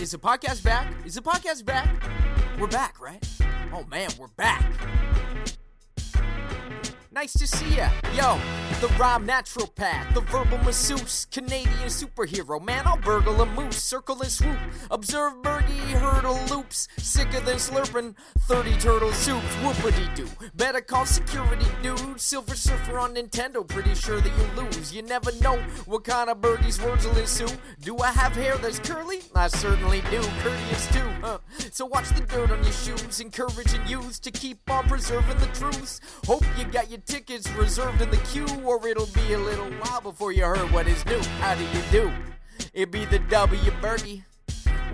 Is the podcast back? Is the podcast back? We're back, right? Oh man, we're back. Nice to see ya. Yo, the rhyme naturopath, the verbal masseuse, Canadian superhero. Man, I'll burgle a moose, circle and swoop. Observe Burgie hurdle loops, sicker than slurping 30 turtle soups. Whoopity doo. Better call security, dude. Silver Surfer on Nintendo, pretty sure that you lose. You never know what kind of Burgie's words will ensue. Do I have hair that's curly? I certainly do. Courteous too, huh? So watch the dirt on your shoes, encouraging youth to keep on preserving the truths. Hope you got your tickets reserved in the queue, or it'll be a little while before you heard what is new. How do you do? It be the W Burgie.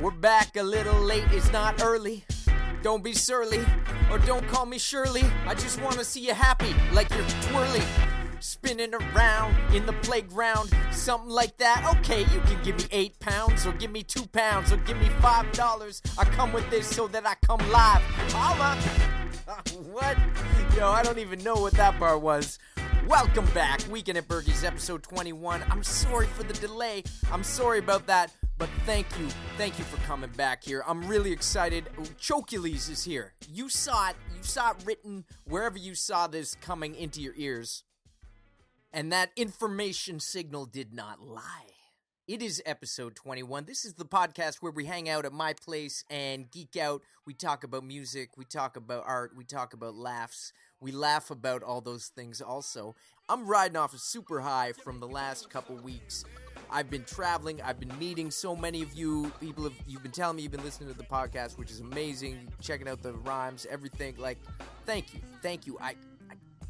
We're back a little late, it's not early. Don't be surly, or don't call me Shirley. I just wanna see you happy, like you're twirly. Spinning around in the playground, something like that. Okay, you can give me eight pounds, or give me two pounds, or give me five dollars. I come with this so that I come live. Holla! what? Yo, I don't even know what that bar was. Welcome back, Weekend at Burgie's episode 21. I'm sorry for the delay. I'm sorry about that, but thank you. Thank you for coming back here. I'm really excited. Chokeules is here. You saw it. You saw it written wherever you saw this coming into your ears. And that information signal did not lie. It is episode 21. This is the podcast where we hang out at my place and geek out. We talk about music, we talk about art, we talk about laughs. We laugh about all those things also. I'm riding off a super high from the last couple weeks. I've been traveling, I've been meeting so many of you. People have you've been telling me you've been listening to the podcast, which is amazing. Checking out the rhymes, everything. Like, thank you. Thank you. I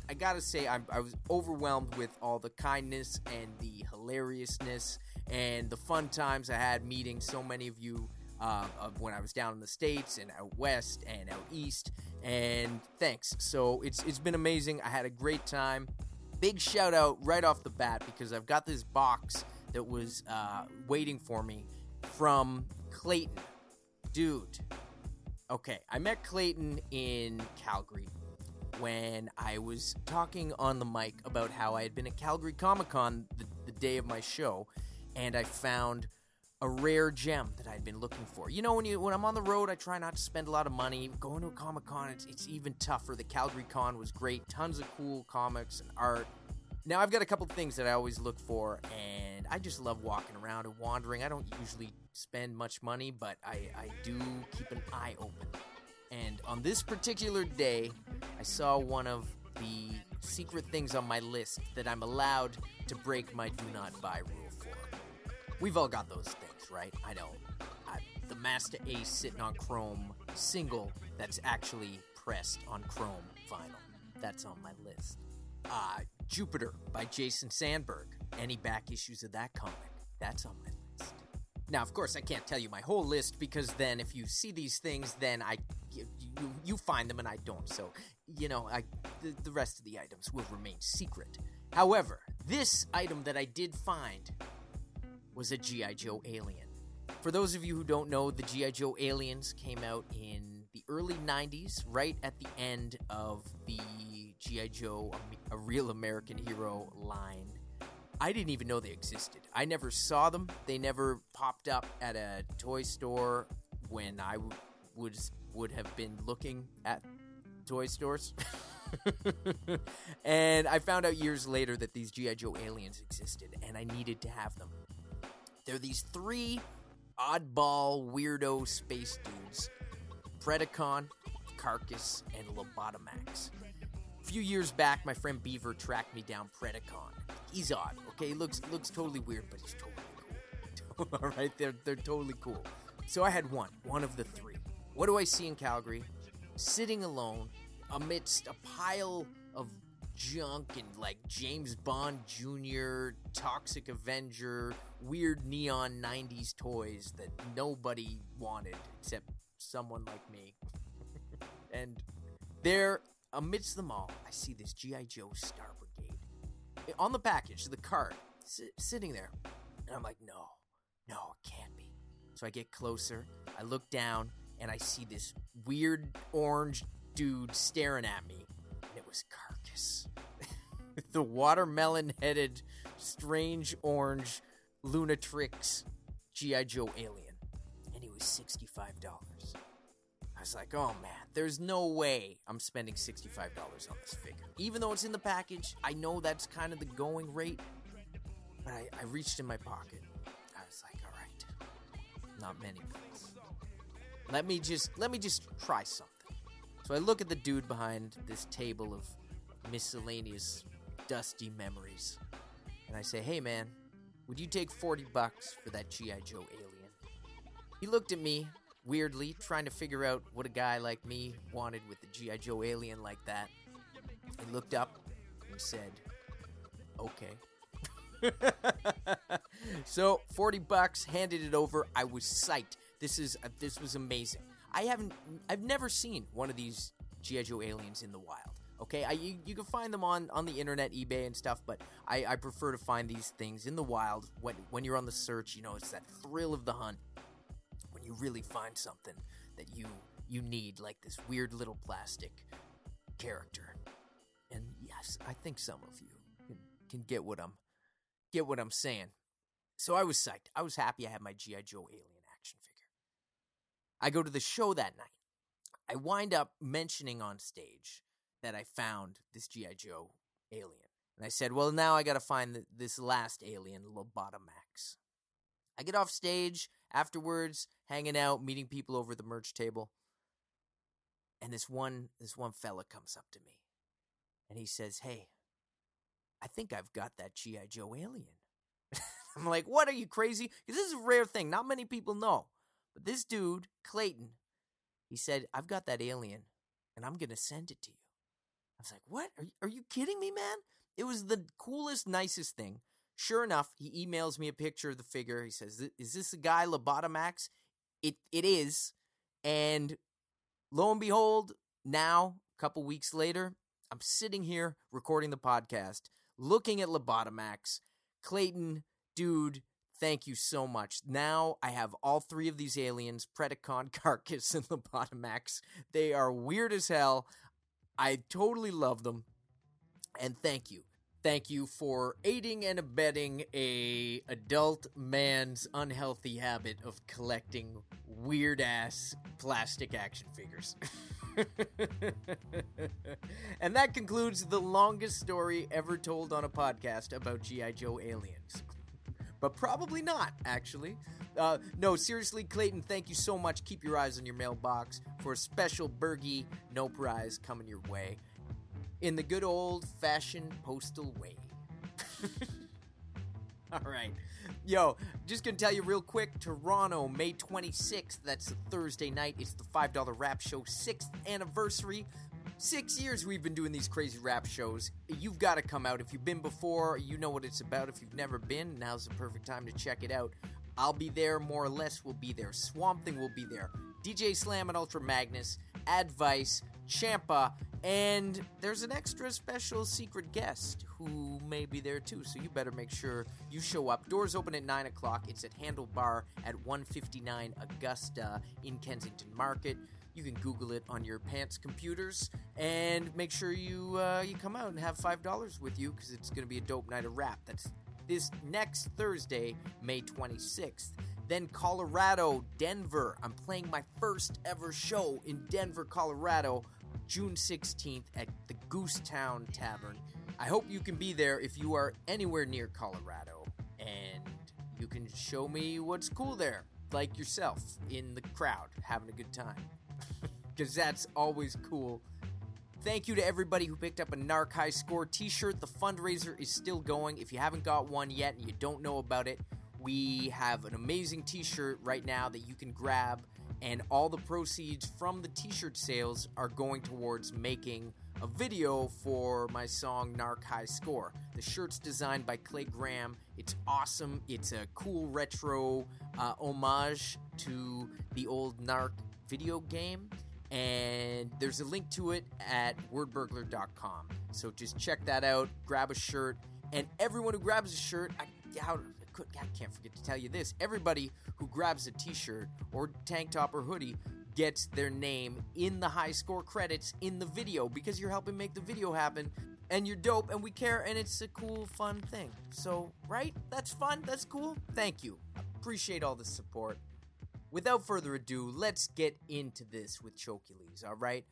I, gotta say I'm, I was overwhelmed with all the kindness and the hilariousness and the fun times I had meeting so many of you uh, of when I was down in the states and out west and out east. And thanks. So it's it's been amazing. I had a great time. Big shout out right off the bat because I've got this box that was uh, waiting for me from Clayton, dude. Okay, I met Clayton in Calgary when I was talking on the mic about how I had been at Calgary Comic Con the, the day of my show, and I found a rare gem that I'd been looking for. You know, when you when I'm on the road, I try not to spend a lot of money. Going to a Comic Con, it's, it's even tougher. The Calgary Con was great, tons of cool comics and art. Now I've got a couple things that I always look for, and I just love walking around and wandering. I don't usually spend much money, but I, I do keep an eye open. And on this particular day, I saw one of the secret things on my list that I'm allowed to break my do not buy rule. We've all got those things, right? I know. I, the Masta Ace sitting on Chrome single that's actually pressed on Chrome vinyl. That's on my list. Uh, Jupiter by Jason Sandberg. Any back issues of that comic? That's on my list. Now, of course, I can't tell you my whole list because then if you see these things, then I you, you, find them and I don't. So, you know, I the, the rest of the items will remain secret. However, this item that I did find was a G.I. Joe alien. For those of you who don't know, the G.I. Joe aliens came out in the early 90s, right at the end of the G.I. Joe, a real American hero line. I didn't even know they existed. I never saw them. They never popped up at a toy store when I w- would would have been looking at toy stores. and I found out years later that these GI Joe aliens existed and I needed to have them. They're these three oddball weirdo space dudes. Predacon, Carcass, and Lobotomax. A few years back, my friend Beaver tracked me down Predacon. He's odd, okay? He looks looks totally weird, but he's totally cool. All right, they're they're totally cool. So I had one, one of the three. What do I see in Calgary? Sitting alone amidst a pile of junk and like James Bond Jr., Toxic Avenger, weird neon 90s toys that nobody wanted except someone like me. and there, amidst them all, I see this G.I. Joe Star Brigade. On the package, the card, si- sitting there. And I'm like, no, no, it can't be. So I get closer, I look down, and I see this weird orange dude staring at me. And it was The watermelon headed, strange orange Lunartix G.I. Joe alien. And he was $65. I was like, oh man, there's no way I'm spending $65 on this figure. Even though it's in the package, I know that's kind of the going rate. But I, I reached in my pocket. I was like, all right, not many bucks. Let me just let me just try something. So I look at the dude behind this table of miscellaneous dusty memories. And I say, hey man, would you take 40 bucks for that G.I. Joe alien? He looked at me weirdly, trying to figure out what a guy like me wanted with the G.I. Joe alien like that. He looked up and said, okay. so 40 bucks, handed it over. I was psyched. This is uh, this was amazing. I haven't I've never seen one of these GI Joe aliens in the wild. Okay, I, you, you can find them on, on the internet, eBay and stuff, but I, I prefer to find these things in the wild when when you're on the search. You know, it's that thrill of the hunt when you really find something that you you need, like this weird little plastic character. And yes, I think some of you can, can get what I'm get what I'm saying. So I was psyched. I was happy I had my GI Joe alien action figure. I go to the show that night. I wind up mentioning on stage that I found this GI Joe alien. And I said, "Well, now I got to find this last alien, Lobotomax." I get off stage afterwards, hanging out, meeting people over the merch table. And this one this one fella comes up to me and he says, Hey, I think I've got that G.I. Joe alien. I'm like, what are you crazy? Because this is a rare thing. Not many people know. But this dude, Clayton, he said, I've got that alien and I'm going to send it to you. I was like, what? Are you, are you kidding me, man? It was the coolest, nicest thing. Sure enough, he emails me a picture of the figure. He says, "Is this a guy Lobotomax?" It it is, and lo and behold, now a couple weeks later, I'm sitting here recording the podcast, looking at Lobotomax. Clayton, dude, thank you so much. Now I have all three of these aliens: Predacon, Carcass, and Lobotomax. They are weird as hell. I totally love them, and thank you thank you for aiding and abetting a adult man's unhealthy habit of collecting weird ass plastic action figures. and that concludes the longest story ever told on a podcast about GI Joe aliens. But probably not, actually. Uh, no, seriously, Clayton, thank you so much. Keep your eyes on your mailbox for a special Burgie no prize coming your way in the good old fashioned postal way. All right. Yo, just gonna tell you real quick Toronto, May 26th. That's a Thursday night. It's the $5 rap show, sixth anniversary. Six years we've been doing these crazy rap shows. You've got to come out. If you've been before, you know what it's about. If you've never been, now's the perfect time to check it out. I'll be there, more or less, will be there. Swamp Thing will be there. DJ Slam and Ultra Magnus, Advice, Champa, and there's an extra special secret guest who may be there too, so you better make sure you show up. Doors open at 9 o'clock. It's at Handlebar at 159 Augusta in Kensington Market. You can Google it on your pants computers, and make sure you uh, you come out and have five dollars with you because it's going to be a dope night of rap. That's this next Thursday, May 26th. Then Colorado, Denver. I'm playing my first ever show in Denver, Colorado, June 16th at the Goosetown Tavern. I hope you can be there if you are anywhere near Colorado and you can show me what's cool there, like yourself in the crowd having a good time. Because that's always cool. Thank you to everybody who picked up a Narc High Score t shirt. The fundraiser is still going. If you haven't got one yet and you don't know about it, we have an amazing t shirt right now that you can grab, and all the proceeds from the t shirt sales are going towards making a video for my song Narc High Score. The shirt's designed by Clay Graham. It's awesome. It's a cool retro uh, homage to the old Narc video game and there's a link to it at wordburglar.com. So just check that out, grab a shirt, and everyone who grabs a shirt, I, I can't forget to tell you this everybody who grabs a t shirt or tank top or hoodie gets their name in the high score credits in the video because you're helping make the video happen and you're dope and we care and it's a cool, fun thing. So, right? That's fun. That's cool. Thank you. Appreciate all the support. Without further ado, let's get into this with Chokeules, all right?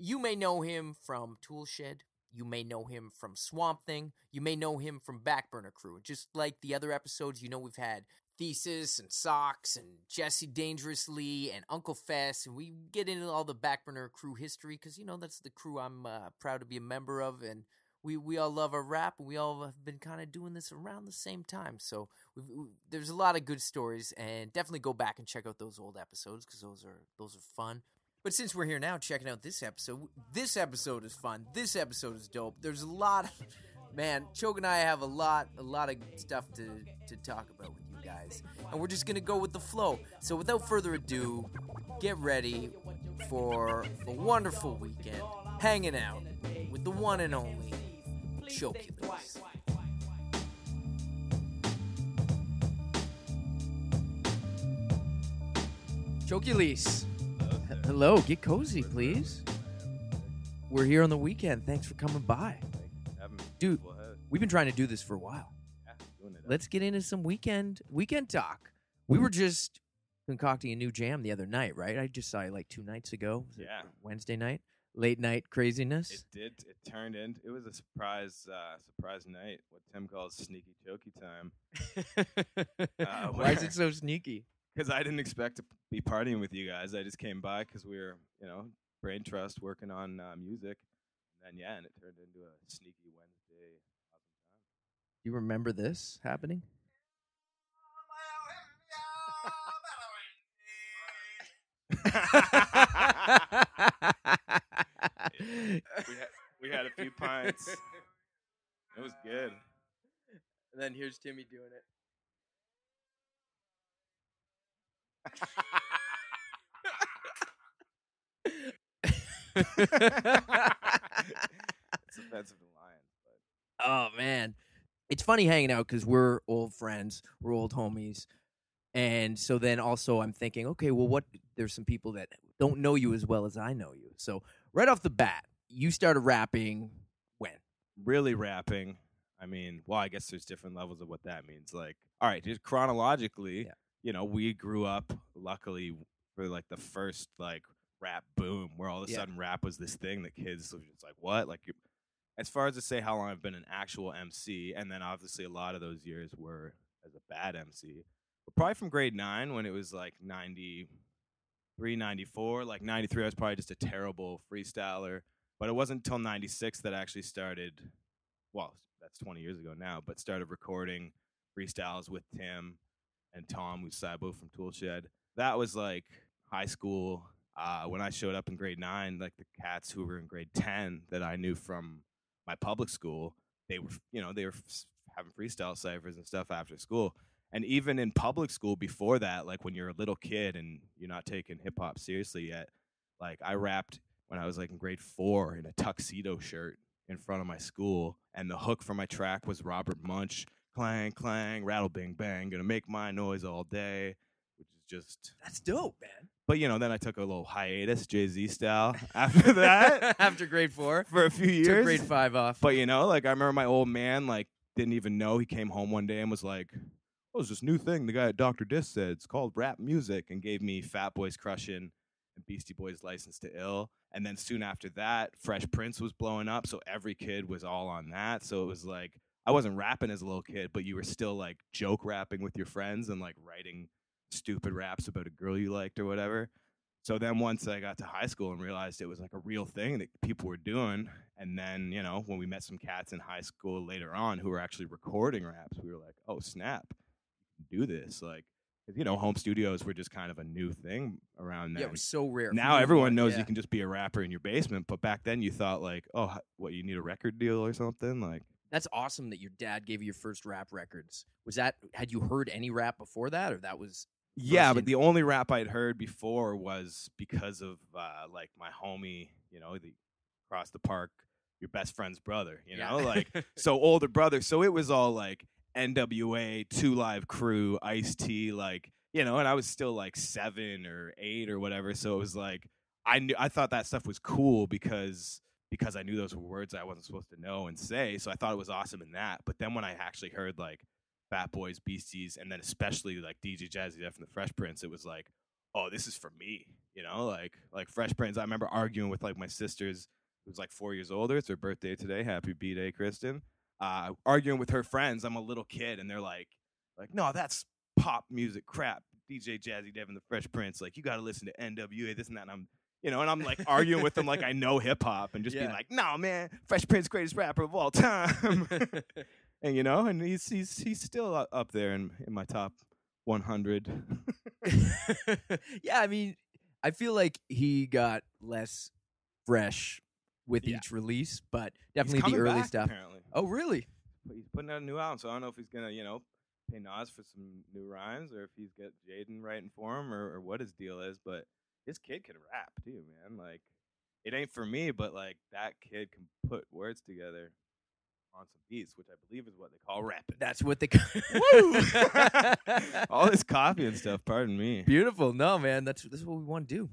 You may know him from Toolshed. You may know him from Swamp Thing. You may know him from Backburner Crew. Just like the other episodes, you know we've had Thesis and Socks and Jesse Dangerously and Uncle Fess, and we get into all the Backburner Crew history because you know that's the crew I'm uh, proud to be a member of, and we we all love our rap, and we all have been kind of doing this around the same time. So we, there's a lot of good stories, and definitely go back and check out those old episodes because those are those are fun. But since we're here now checking out this episode, this episode is fun. This episode is dope. There's a lot of man, Choke and I have a lot a lot of stuff to to talk about with you guys. And we're just to go with the flow. So without further ado, get ready for a wonderful weekend hanging out with the one and only Chokeules. Chokeules. Hello, get cozy, please. We're here on the weekend. Thanks for coming by. Dude, we've been trying to do this for a while. Let's get into some weekend weekend talk. We were just concocting a new jam the other night, right? I just saw you like two nights ago. Yeah. Wednesday night, late night craziness. It did. It turned in. It was a surprise. Uh, surprise night. What Tim calls sneaky chokey time. Uh, Why is it so sneaky? Because I didn't expect to be partying with you guys. I just came by because we were, you know, brain trust working on uh, music. And then yeah, and it turned into a sneaky Wednesday. Awesome You remember this happening? time. we, had, we had a few pints. It was good. And then here's Timmy doing it. It's offensive to Lion, but oh man, it's funny hanging out because we're old friends, we're old homies, and so then also I'm thinking, okay, well, what? There's some people that don't know you as well as I know you. So right off the bat, you started rapping when? really rapping. I mean, well, I guess there's different levels of what that means. Like, all right, just chronologically, Yeah. you know, we grew up luckily for like the first like rap boom, where all of a Yeah. sudden rap was this thing that kids were just like, what? Like, you- as far as to say how long I've been an actual MC, and then obviously a lot of those years were as a bad MC. But probably from grade nine when it was like 93, 94, like 93, I was probably just a terrible freestyler. But it wasn't until 96 that I actually started, well, that's 20 years ago now, but started recording freestyles with Tim and Tom Usaibo from Toolshed. That was like high school. Uh, when I showed up in grade nine, like the cats who were in grade 10 that I knew from my public school, they were, you know, they were having freestyle ciphers and stuff after school. And even in public school before that, like when you're a little kid and you're not taking hip hop seriously yet, like I rapped when I was like in grade four in a tuxedo shirt in front of my school, and the hook for my track was Robert Munsch, clang clang, rattle bing bang, gonna make my noise all day, which is just. That's dope, man. But you know, then I took a little hiatus, Jay Z style, after that after grade four, for a few years. took grade five off. But you know, like I remember my old man like didn't even know. He came home one day and was like, "Oh, it's this new thing the guy at Doctor Disc said. It's called rap music," and gave me Fat Boys Crushin' and Beastie Boys License to Ill. And then soon after that, Fresh Prince was blowing up, so every kid was all on that. So it was like I wasn't rapping as a little kid, but you were still like joke rapping with your friends and like writing stupid raps about a girl you liked or whatever. So then once I got to high school and realized it was like a real thing that people were doing, and then you know when we met some cats in high school later on who were actually recording raps, we were like, oh snap, do this. like you know, home studios were just kind of a new thing around yeah, it was so rare. now everyone knows yeah. you can just be a rapper in your basement, but back then you thought like, oh, what you need a record deal or something like. That's awesome that your dad gave you your first rap records. Was that had you heard any rap before that, or that was Yeah, but in- the only rap I'd heard before was because of uh, like my homie, you know, the across the park, your best friend's brother, you know, like so older brother. So it was all like NWA, Two Live Crew, Ice T, like you know, and I was still like seven or eight or whatever. So it was like I knew I thought that stuff was cool because because I knew those were words I wasn't supposed to know and say. So I thought it was awesome in that. But then when I actually heard like Fat Boys, Beasties, and then especially like DJ Jazzy Jeff and the Fresh Prince, it was like, oh, this is for me. You know, like like Fresh Prince. I remember arguing with like my sisters, who's like four years older. It's her birthday today. Happy B day, Kristen. Uh, arguing with her friends. I'm a little kid, and they're like, like, no, that's pop music crap. DJ Jazzy Jeff and, the Fresh Prince. Like, you got to listen to NWA, this and that. And I'm, you know, and I'm like arguing with them like I know hip hop, and just being like, no, man, Fresh Prince, greatest rapper of all time. and you know, and he's he's he's still up there in in my top 100. yeah, I mean, I feel like he got less fresh with Yeah. each release, but definitely the early back, stuff. Apparently, Oh, really? but he's putting out a new album, so I don't know if he's gonna, you know, pay Nas for some new rhymes or if he's got Jaden writing for him or, or what his deal is. But this kid can rap too, man. Like, it ain't for me, but like that kid can put words together on some beats, which I believe is what they call rapping. That's what they. call. All this coffee and stuff. Pardon me. Beautiful. No, man, that's this is what we want to do.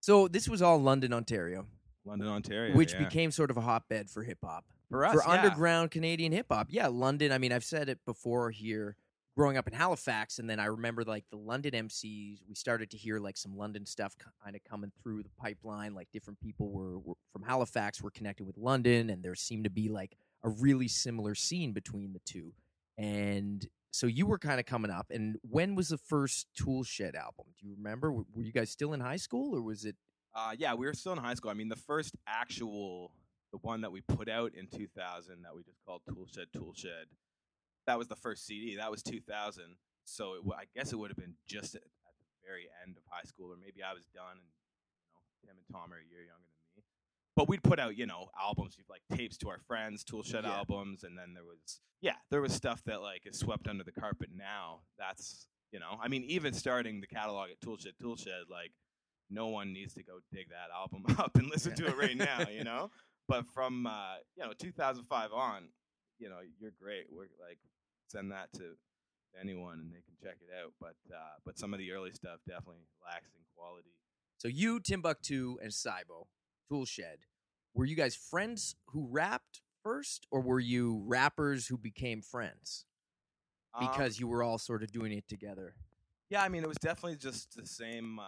So this was all London, Ontario, London, Ontario, which yeah. became sort of a hotbed for hip hop. for us for yeah. underground Canadian hip hop. Yeah, London. I mean, I've said it before here. Growing up in Halifax, and then I remember like the London MCs. We started to hear like some London stuff kind of coming through the pipeline. Like different people were, were from Halifax were connected with London, and there seemed to be like a really similar scene between the two. And so you were kind of coming up. And when was the first Tool Shed album? Do you remember? Were were you guys still in high school, or was it? Uh, yeah, we were still in high school. I mean, the first actual, the one that we put out in 2000 that we just called Toolshed Toolshed, that was the first CD. That was 2000. So it, w- I guess it would have been just at, at the very end of high school, or maybe I was done, and you know, Tim and Tom are a year younger than me. But we'd put out, you know, albums, like tapes to our friends, Toolshed Yeah. albums, and then there was, yeah, there was stuff that like is swept under the carpet now. That's, you know, I mean, even starting the catalog at Toolshed Toolshed, like no one needs to go dig that album up and listen to it right now, you know. But from uh, you know 2005 on, you know you're great. We're like send that to anyone and they can check it out. But uh, but some of the early stuff definitely lacks in quality. So you, Timbuktu, and Cybo, Toolshed, were you guys friends who rapped first, or were you rappers who became friends Um, because you were all sort of doing it together? yeah, I mean it was definitely just the same. Uh,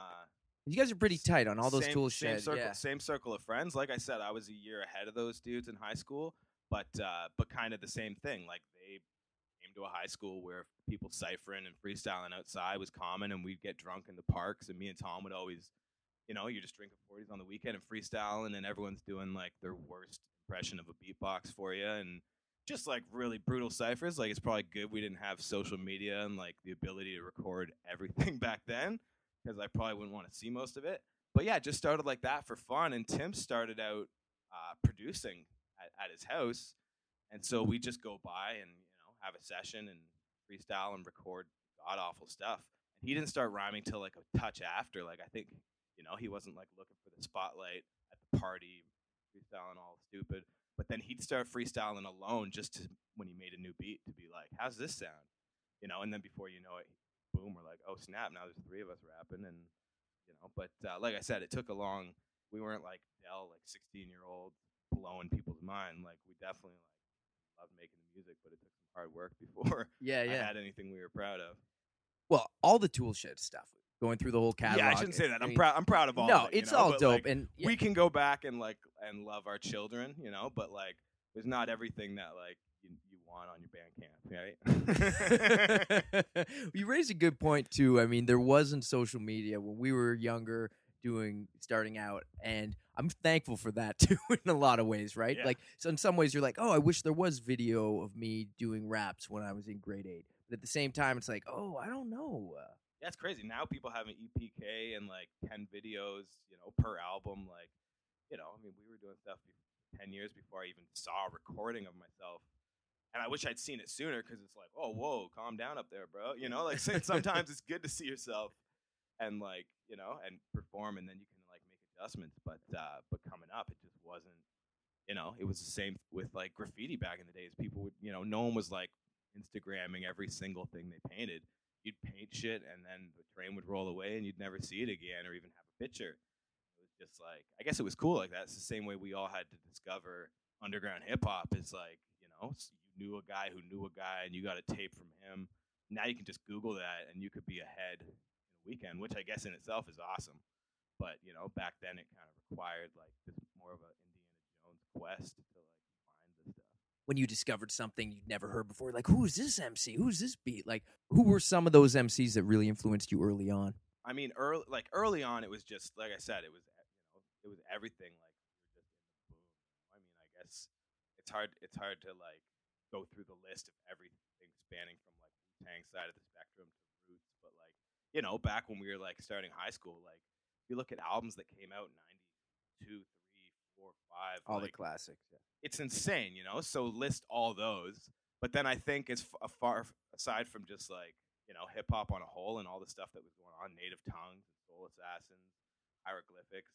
You guys are pretty tight on all those same, Tool same Shed. circle, yeah. same circle of friends. Like I said, I was a year ahead of those dudes in high school, but uh, but kind of the same thing. Like they came to a high school where people ciphering and freestyling outside was common, and we'd get drunk in the parks. And me and Tom would always, you know, you're just drinking forties on the weekend and freestyling, and everyone's doing like their worst impression of a beatbox for you, and just like really brutal ciphers. Like it's probably good we didn't have social media and like the ability to record everything back then because I probably wouldn't want to see most of it. But yeah, just started like that for fun. And Tim started out uh, producing at, at his house, and so we just go by and you know have a session and freestyle and record god awful stuff. And he didn't start rhyming till like a touch after. Like I think you know he wasn't like looking for the spotlight at the party, freestyling all stupid. But then he'd start freestyling alone just to when he made a new beat to be like, "How's this sound?" You know, and then before you know it, boom, we're like, oh snap! Now there's three of us rapping, and you know. But uh, like I said, it took a long. We weren't like Del, like 16 year old blowing people's mind. Like we definitely like loved making the music, but it took some hard work before yeah, yeah. I had anything we were proud of. Well, all the Tool Shed stuff, going through the whole catalog. yeah, I shouldn't say that. I'm proud. I'm proud of all. No, of it, it's know, all but, dope, like, and yeah, we can go back and like and love our children, you know. But like, there's not everything that like want on your Bandcamp, right? you raised a good point too. I mean, there wasn't social media when we were younger, doing starting out, and I'm thankful for that too. In a lot of ways, right? Yeah. Like, so in some ways, you're like, oh, I wish there was video of me doing raps when I was in grade eight. But at the same time, it's like, oh, I don't know. Uh, Yeah, it's crazy. Now people have an EPK and like ten videos, you know, per album. Like, you know, I mean, we were doing stuff ten years before I even saw a recording of myself, and I wish I'd seen it sooner because it's like, oh, whoa, calm down up there, bro. You know, like sometimes it's good to see yourself and like you know and perform, and then you can like make adjustments. But uh, but coming up, it just wasn't. You know, it was the same with like graffiti back in the days. People would, you know, no one was like Instagramming every single thing they painted you'd paint shit and then the train would roll away and you'd never see it again or even have a picture. It was just like I guess it was cool like that. It's the same way we all had to discover underground hip hop. It's like, you know, knew a guy who knew a guy and you got a tape from him. Now you can just Google that and you could be ahead in a weekend, which I guess in itself is awesome. But you know, back then it kind of required like this more of an Indiana Jones quest to like find the stuff. When you discovered something you'd never heard before, like who's this MC? Who's this beat? Like who were some of those MCs that really influenced you early on? I mean, early like early on, it was just like I said, it was you know, it was everything. Like we were just in the boom. I mean, I guess it's hard. It's hard to like go through the list of everything spanning from like Wu Tang side of the spectrum to Roots, but like you know, back when we were like starting high school, like if you look at albums that came out in '92, three, four, five, All like, the classics. Yeah. it's insane, you know. So list all those, but then I think as far aside from just like you know hip hop on a whole and all the stuff that was going on, Native Tongues, Soul Assassins, Hieroglyphics.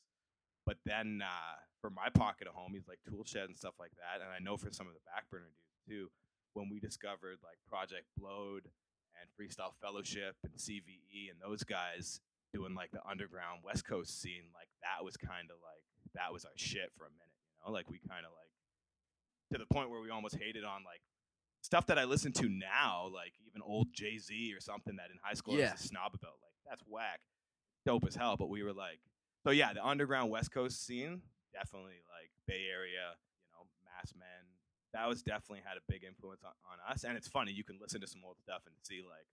But then uh, for my pocket of homies like Toolshed and stuff like that, and I know for some of the backburner dudes too, when we discovered like Project Blowed and Freestyle Fellowship and CVE and those guys doing like the underground West Coast scene, like that was kind of like that was our shit for a minute, you know? Like we kind of like to the point where we almost hated on like stuff that I listen to now, like even old Jay Z or something that in high school I Yeah. was a snob about. Like that's whack, dope as hell. But we were like, so yeah, the underground West Coast scene definitely like Bay Area, you know, Mass Men. That was definitely had a big influence on, on us. And it's funny, you can listen to some old stuff and see like,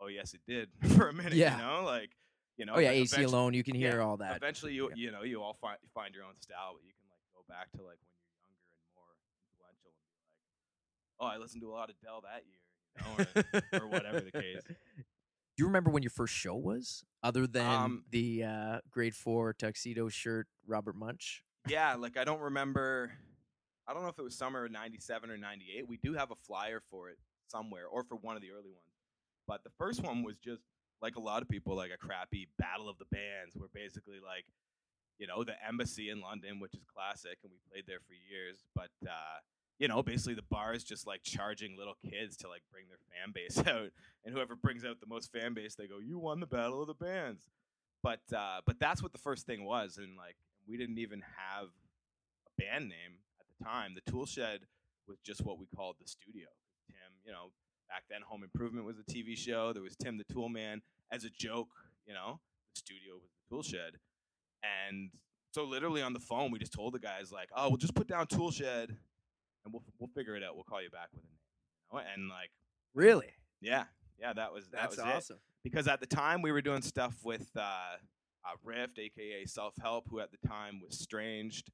oh yes, it did for a minute. Yeah. You know, like you know. Oh yeah, Aceyalone. You can hear yeah, all that. Eventually, you Yeah. you know you all find find your own style, but you can like go back to like when you're younger and more influential and be like, oh, I listened to a lot of Del that year, you know, or, or whatever the case. Do you remember when your first show was? Other than Um, the uh, grade four tuxedo shirt, Robert Munsch. Yeah, like I don't remember. I don't know if it was summer of '97 or '98. We do have a flyer for it somewhere, or for one of the early ones. But the first one was just like a lot of people, like a crappy battle of the bands, where basically like, you know, the embassy in London, which is classic, and we played there for years. But uh, you know, basically the bar is just like charging little kids to like bring their fan base out, and whoever brings out the most fan base, they go, "You won the battle of the bands." But uh, but that's what the first thing was, and like we didn't even have a band name the time. The Tool Shed was just what we called the studio. Tim, you know, back then Home Improvement was a TV show. There was Tim the Tool Man as a joke, you know, the studio was the Tool Shed. And so literally on the phone, we just told the guys like, "Oh, we'll just put down Tool Shed, and we'll we'll figure it out. We'll call you back with a name." You know? And like, Really? yeah, yeah, that was that That's was it awesome. because at the time we were doing stuff with uh, uh, Rift, aka Self Help, who at the time was Stranged,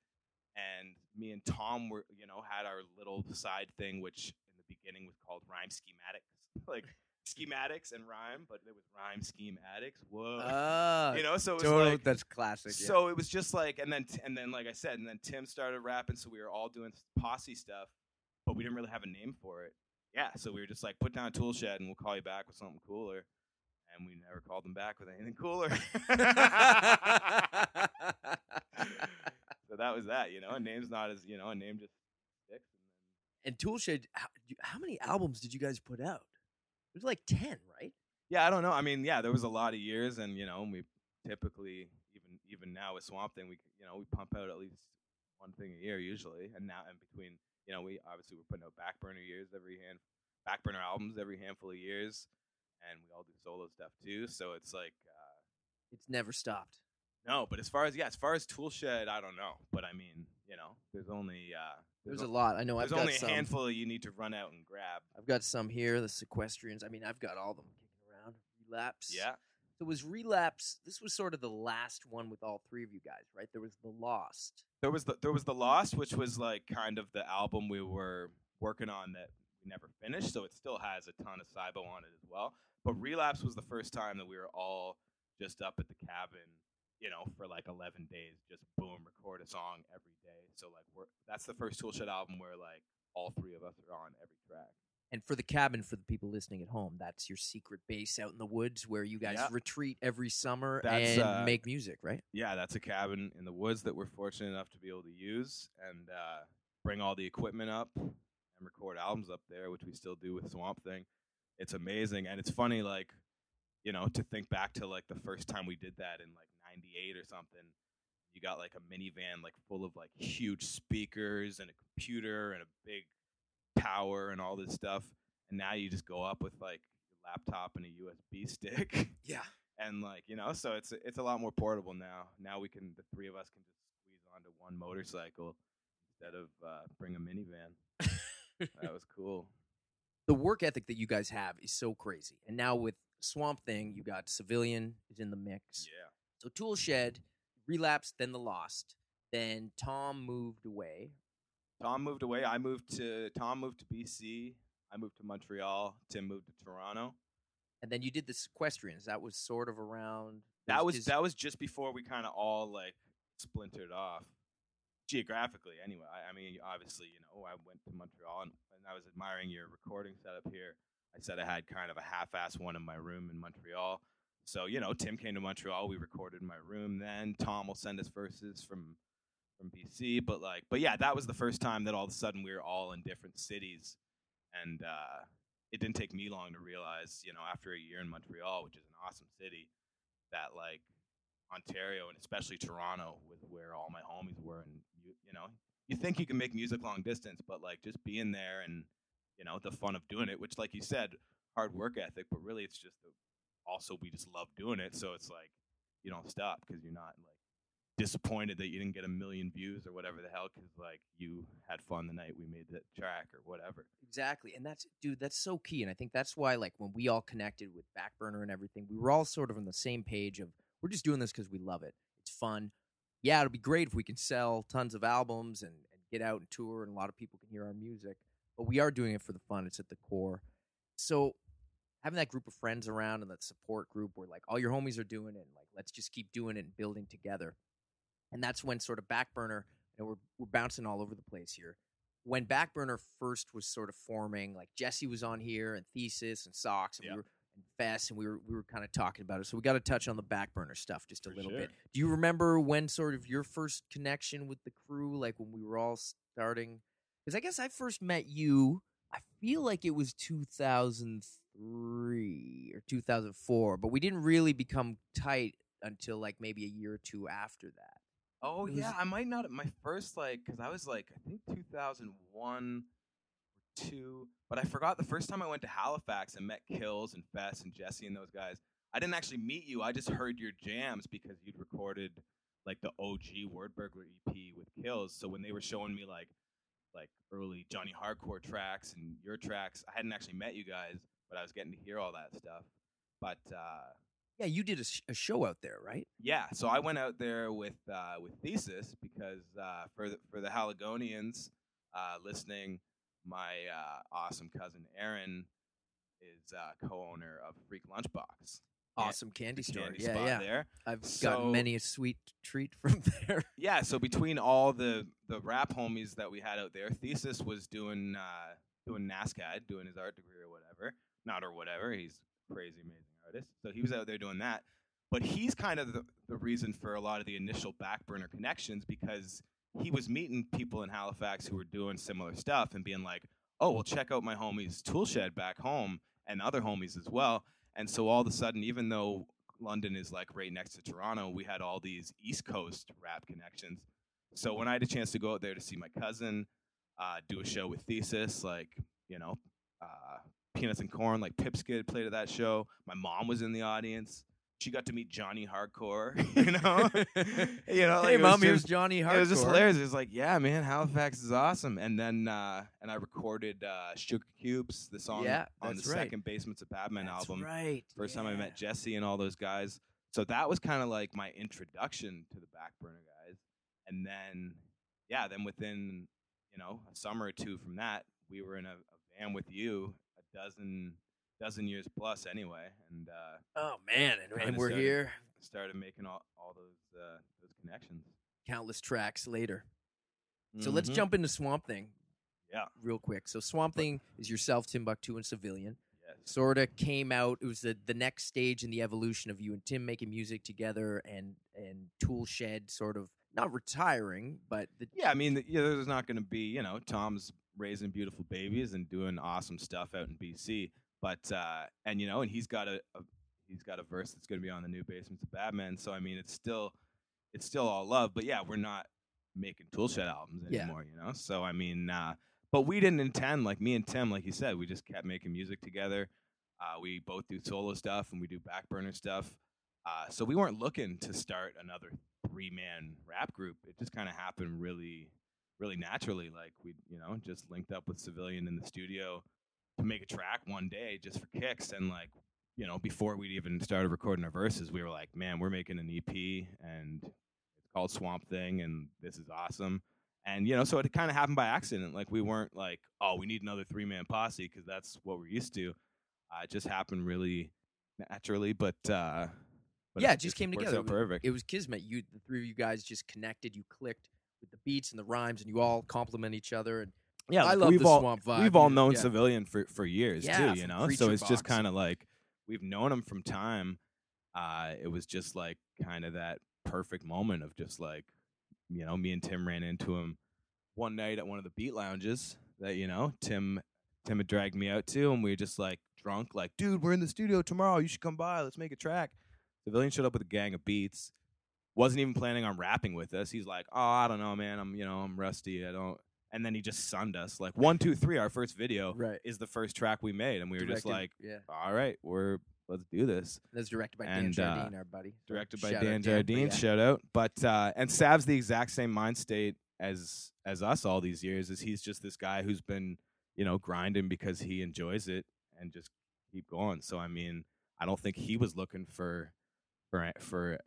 and me and Tom were, you know, had our little side thing, which in the beginning was called Rhyme Schematics, like schematics and rhyme, but it was Rhyme Schematics. Whoa, Uh, you know, so it was totally, like. that's classic. yeah. So it was just like, and then and then like I said, and then Tim started rapping, so we were all doing posse stuff, but we didn't really have a name for it. Yeah, so we were just like, put down a Tool Shed, and we'll call you back with something cooler. And we never called them back with anything cooler. so that was that, you know. A name's not as you know, a name just sticks. And then and Toolshed, how, how many albums did you guys put out? It was like ten, right? yeah, I don't know. I mean, yeah, there was a lot of years, and you know, we typically even even now with Swamp Thing, we you know we pump out at least one thing a year usually, and now and between you know we obviously we're putting out backburner years every hand backburner albums every handful of years, and we all do solo stuff too. So it's like. Uh, It's never stopped. No, but as far as yeah, as far as Toolshed, I don't know. But I mean, you know, there's only uh, There's a lot. I know. I've There's got only some. a handful you need to run out and grab. I've got some here. The Sequestrians. I mean, I've got all of them kicking around. Relapse. Yeah, So was Relapse. This was sort of the last one with all three of you guys, right? There was the Lost. there was the there was the Lost, which was like kind of the album we were working on that we never finished. So it still has a ton of Cybo on it as well. But Relapse was the first time that we were all just up at the cabin, you know, for like 11 days, just boom, record a song every day. So like we're that's the first Toolshed album where like all three of us are on every track. And for the cabin, for the people listening at home, that's your secret base out in the woods where you guys Yeah. retreat every summer That's, and uh, make music, right? yeah, that's a cabin in the woods that we're fortunate enough to be able to use and uh, bring all the equipment up and record albums up there, which we still do with Swamp Thing. It's amazing, and it's funny, like you know, to think back to like the first time we did that in like '98 or something. You got like a minivan like full of like huge speakers and a computer and a big tower and all this stuff, and now you just go up with like your laptop and a USB stick. Yeah. and like you know, so it's it's a lot more portable now. Now we can the three of us can just squeeze onto one motorcycle instead of uh, bring a minivan. that was cool. the work ethic that you guys have is so crazy. And now with Swamp Thing, you got Civilian is in the mix. Yeah. So Tool Shed, Relapse, then The Lost. Then Tom moved away. Tom moved away. I moved to Tom moved to BC. I moved to Montreal. Tim moved to Toronto. And then you did the Sequestrians. That was sort of around. That was his- that was just before we kind of all like splintered off geographically. Anyway, I, I mean, obviously, you know, I went to Montreal and, and I was admiring your recording setup here. I said I had kind of a half-ass one in my room in Montreal. So you know, Tim came to Montreal. We recorded in my room. Then Tom will send us verses from from BC. But like, but yeah, that was the first time that all of a sudden we were all in different cities, and uh, it didn't take me long to realize, you know, after a year in Montreal, which is an awesome city, that like Ontario and especially Toronto was where all my homies were, and you you know, you think you can make music long distance, but like just being there and you know the fun of doing it, which like you said, hard work ethic, but really it's just the, also we just love doing it, so it's like you don't stop because you're not like disappointed that you didn't get a million views or whatever the hell because like you had fun the night we made that track or whatever. Exactly. And that's dude, that's so key. And I think that's why like when we all connected with Backburner and everything, we were all sort of on the same page of we're just doing this because we love it. It's fun. Yeah, it'll be great if we can sell tons of albums and, and get out and tour and a lot of people can hear our music. But we are doing it for the fun. It's at the core. So having that group of friends around and that support group where like all your homies are doing it and like let's just keep doing it and building together. And that's when sort of Backburner, and we're we're bouncing all over the place here when Backburner first was sort of forming, like Jesse was on here and Thesis and Socks and Yeah. we were and Fess and we were we were kind of talking about it. So we got to touch on the Backburner stuff just a For little sure. bit. Do you remember when sort of your first connection with the crew, like when we were all starting? Because I guess I first met you. I feel like it was 2003 or 2004, but we didn't really become tight until like maybe a year or two after that. Oh was- yeah, I might not. My first like, because I was like, I think 2001 or two, but I forgot the first time I went to Halifax and met Kills and Fess and Jesse and those guys. I didn't actually meet you. I just heard your jams because you'd recorded like the OG Word Burglar EP with Kills. So when they were showing me like like early Johnny Hardcore tracks and your tracks, I hadn't actually met you guys, but I was getting to hear all that stuff. But uh, Yeah, you did a, sh- a show out there, right? yeah, so I went out there with uh, with Thesis because uh, for the, for the Haligonians uh, listening, my uh, awesome cousin Aaron is uh, co-owner of Freak Lunchbox. Awesome candy store. candy yeah, yeah. there. I've So- gotten many a sweet treat from there. Yeah, so between all the the rap homies that we had out there, Thesis was doing uh, doing NASCAD, doing his art degree or whatever, not or whatever. He's crazy, amazing artist. So he was out there doing that. But he's kind of the, the reason for a lot of the initial backburner connections because he was meeting people in Halifax who were doing similar stuff and being like, "Oh, well, check out my homies Toolshed back home and other homies as well." And so all of a sudden, even though London is like right next to Toronto, we had all these East Coast rap connections. So when I had a chance to go out there to see my cousin, uh, do a show with Thesis, like you know, uh, Peanuts and Corn, like Pipskid played at that show. My mom was in the audience. She got to meet Johnny Hardcore. You know, you know, like, hey, it was mom, here's Johnny Hardcore. it was just hilarious. It was like, yeah, man, Halifax is awesome. And then, uh, and I recorded uh, Sugar Cubes, the song Yeah, on the right. second Basements of Batman That's album. right. First time I met Jesse and all those guys. So that was kind of like my introduction to the Backburner guys. And then, yeah, then within, you know, a summer or two from that, we were in a, a van with you, dozen dozen years plus anyway, and uh, Oh man, and, and we're started- here. started making all, all those uh, those connections. Countless tracks later. So let's Mhm. jump into Swamp Thing Yeah. real quick. So Swamp Thing is yourself, Timbuktu, and Civilian. Yes. Sort of came out. It was the the next stage in the evolution of you and Tim making music together, and and Tool Shed sort of not retiring, but the, Yeah, I mean, yeah, there's not going to be, you know, Tom's raising beautiful babies and doing awesome stuff out in BC, but uh, and you know, and he's got a, a he's got a verse that's going to be on the new Basements of Batman. So I mean, it's still it's still all love, but yeah, we're not making Toolshed albums Yeah. anymore, you know. So I mean, uh, but we didn't intend like me and Tim, like you said, we just kept making music together. Uh, we both do solo stuff and we do backburner stuff. Uh, so we weren't looking to start another three man rap group. It just kind of happened really, really naturally. Like we, you know, just linked up with Savilian in the studio to make a track one day just for kicks. And like, you know, before we'd even started recording our verses, we were like, man, we're making an EP and it's called Swamp Thing and this is awesome. And, you know, so it kind of happened by accident. Like we weren't like, oh, we need another three man posse because that's what we're used to. Uh, it just happened really naturally, but, uh, but yeah, it just came together. out perfect. It was kismet. You, the three of you guys, just connected. You clicked with the beats and the rhymes, and you all complement each other. And yeah, I love we've the all, swamp vibe. We've all known yeah. Savilian for for years Yeah, too, you know. So it's just kind of like we've known him from time. Uh, it was just like kind of that perfect moment of just like, you know, me and Tim ran into him one night at one of the beat lounges that you know Tim Tim had dragged me out to, and we were just like drunk, like, dude, we're in the studio tomorrow. You should come by. Let's make a track. Savilian showed up with a gang of beats. Wasn't even planning on rapping with us. He's like, oh, I don't know, man. I'm you know I'm rusty. I don't. And then he just sunned us like one, two, three. Our first video right, is the first track we made, and we were just Directed- like, yeah, all right, we're let's do this. that's directed by Dan And, uh, Jardine, our buddy. Directed by shout out Dan but Jardine, yeah. shout out. But uh, and Sav's the exact same mind state as as us all these years. Is he's just this guy who's been you know grinding because he enjoys it and just keep going. So I mean, I don't think he was looking for for for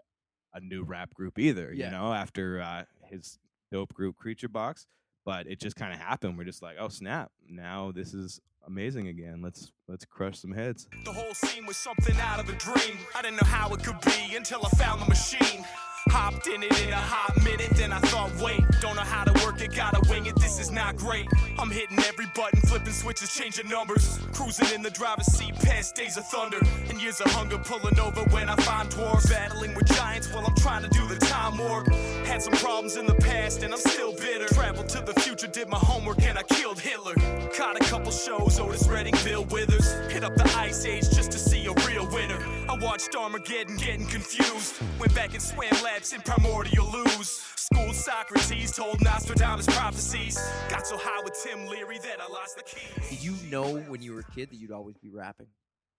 a new rap group either. Yeah. You know, after uh, his dope group Creature Box, but it just kind of happened. We're just like, oh snap! Now this is amazing again. Let's let's crush some heads. The whole scene was something out of a dream. I didn't know how it could be until I found the machine. Hopped in it in a hot minute, then I thought, wait, don't know how to work it, gotta wing it, this is not great. I'm hitting every button, flipping switches, changing numbers. Cruising in the driver's seat, past days of thunder. And years of hunger pulling over when I find dwarves. Battling with giants while I'm trying to do the time warp. Had some problems in the past, and I'm still bitter. Traveled to the future, did my homework, and I killed Hitler. Caught a couple shows, Otis Redding, Bill Withers. Hit up the Ice Age just to see a real winner. I watched Armageddon getting confused. Went back and swam laps in primordial ooze. Schooled Socrates, told Nostradamus prophecies. Got so high with Tim Leary that I lost the keys. Did you know when you were a kid that you'd always be rapping?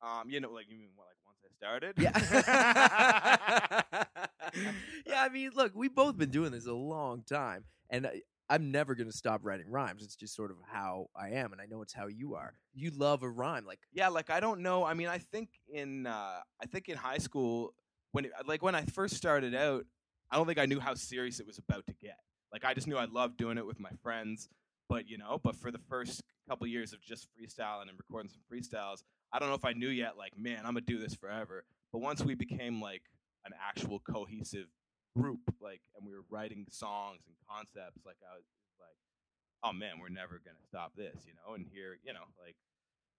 Um, you know, like you mean what, like once I started? Yeah. yeah, I mean, look, we've both been doing this a long time, and I, I'm never going to stop writing rhymes. It's just sort of how I am, and I know it's how you are. You love a rhyme, like Yeah, like I don't know. I mean, I think in uh, I think in high school when it, like when I first started out, I don't think I knew how serious it was about to get. Like I just knew I loved doing it with my friends, but you know, but for the first couple years of just freestyling and recording some freestyles, I don't know if I knew yet. Like, man, I'm gonna do this forever. But once we became like an actual cohesive group, like, and we were writing songs and concepts, like I was like, oh man, we're never gonna stop this, you know. And here, you know, like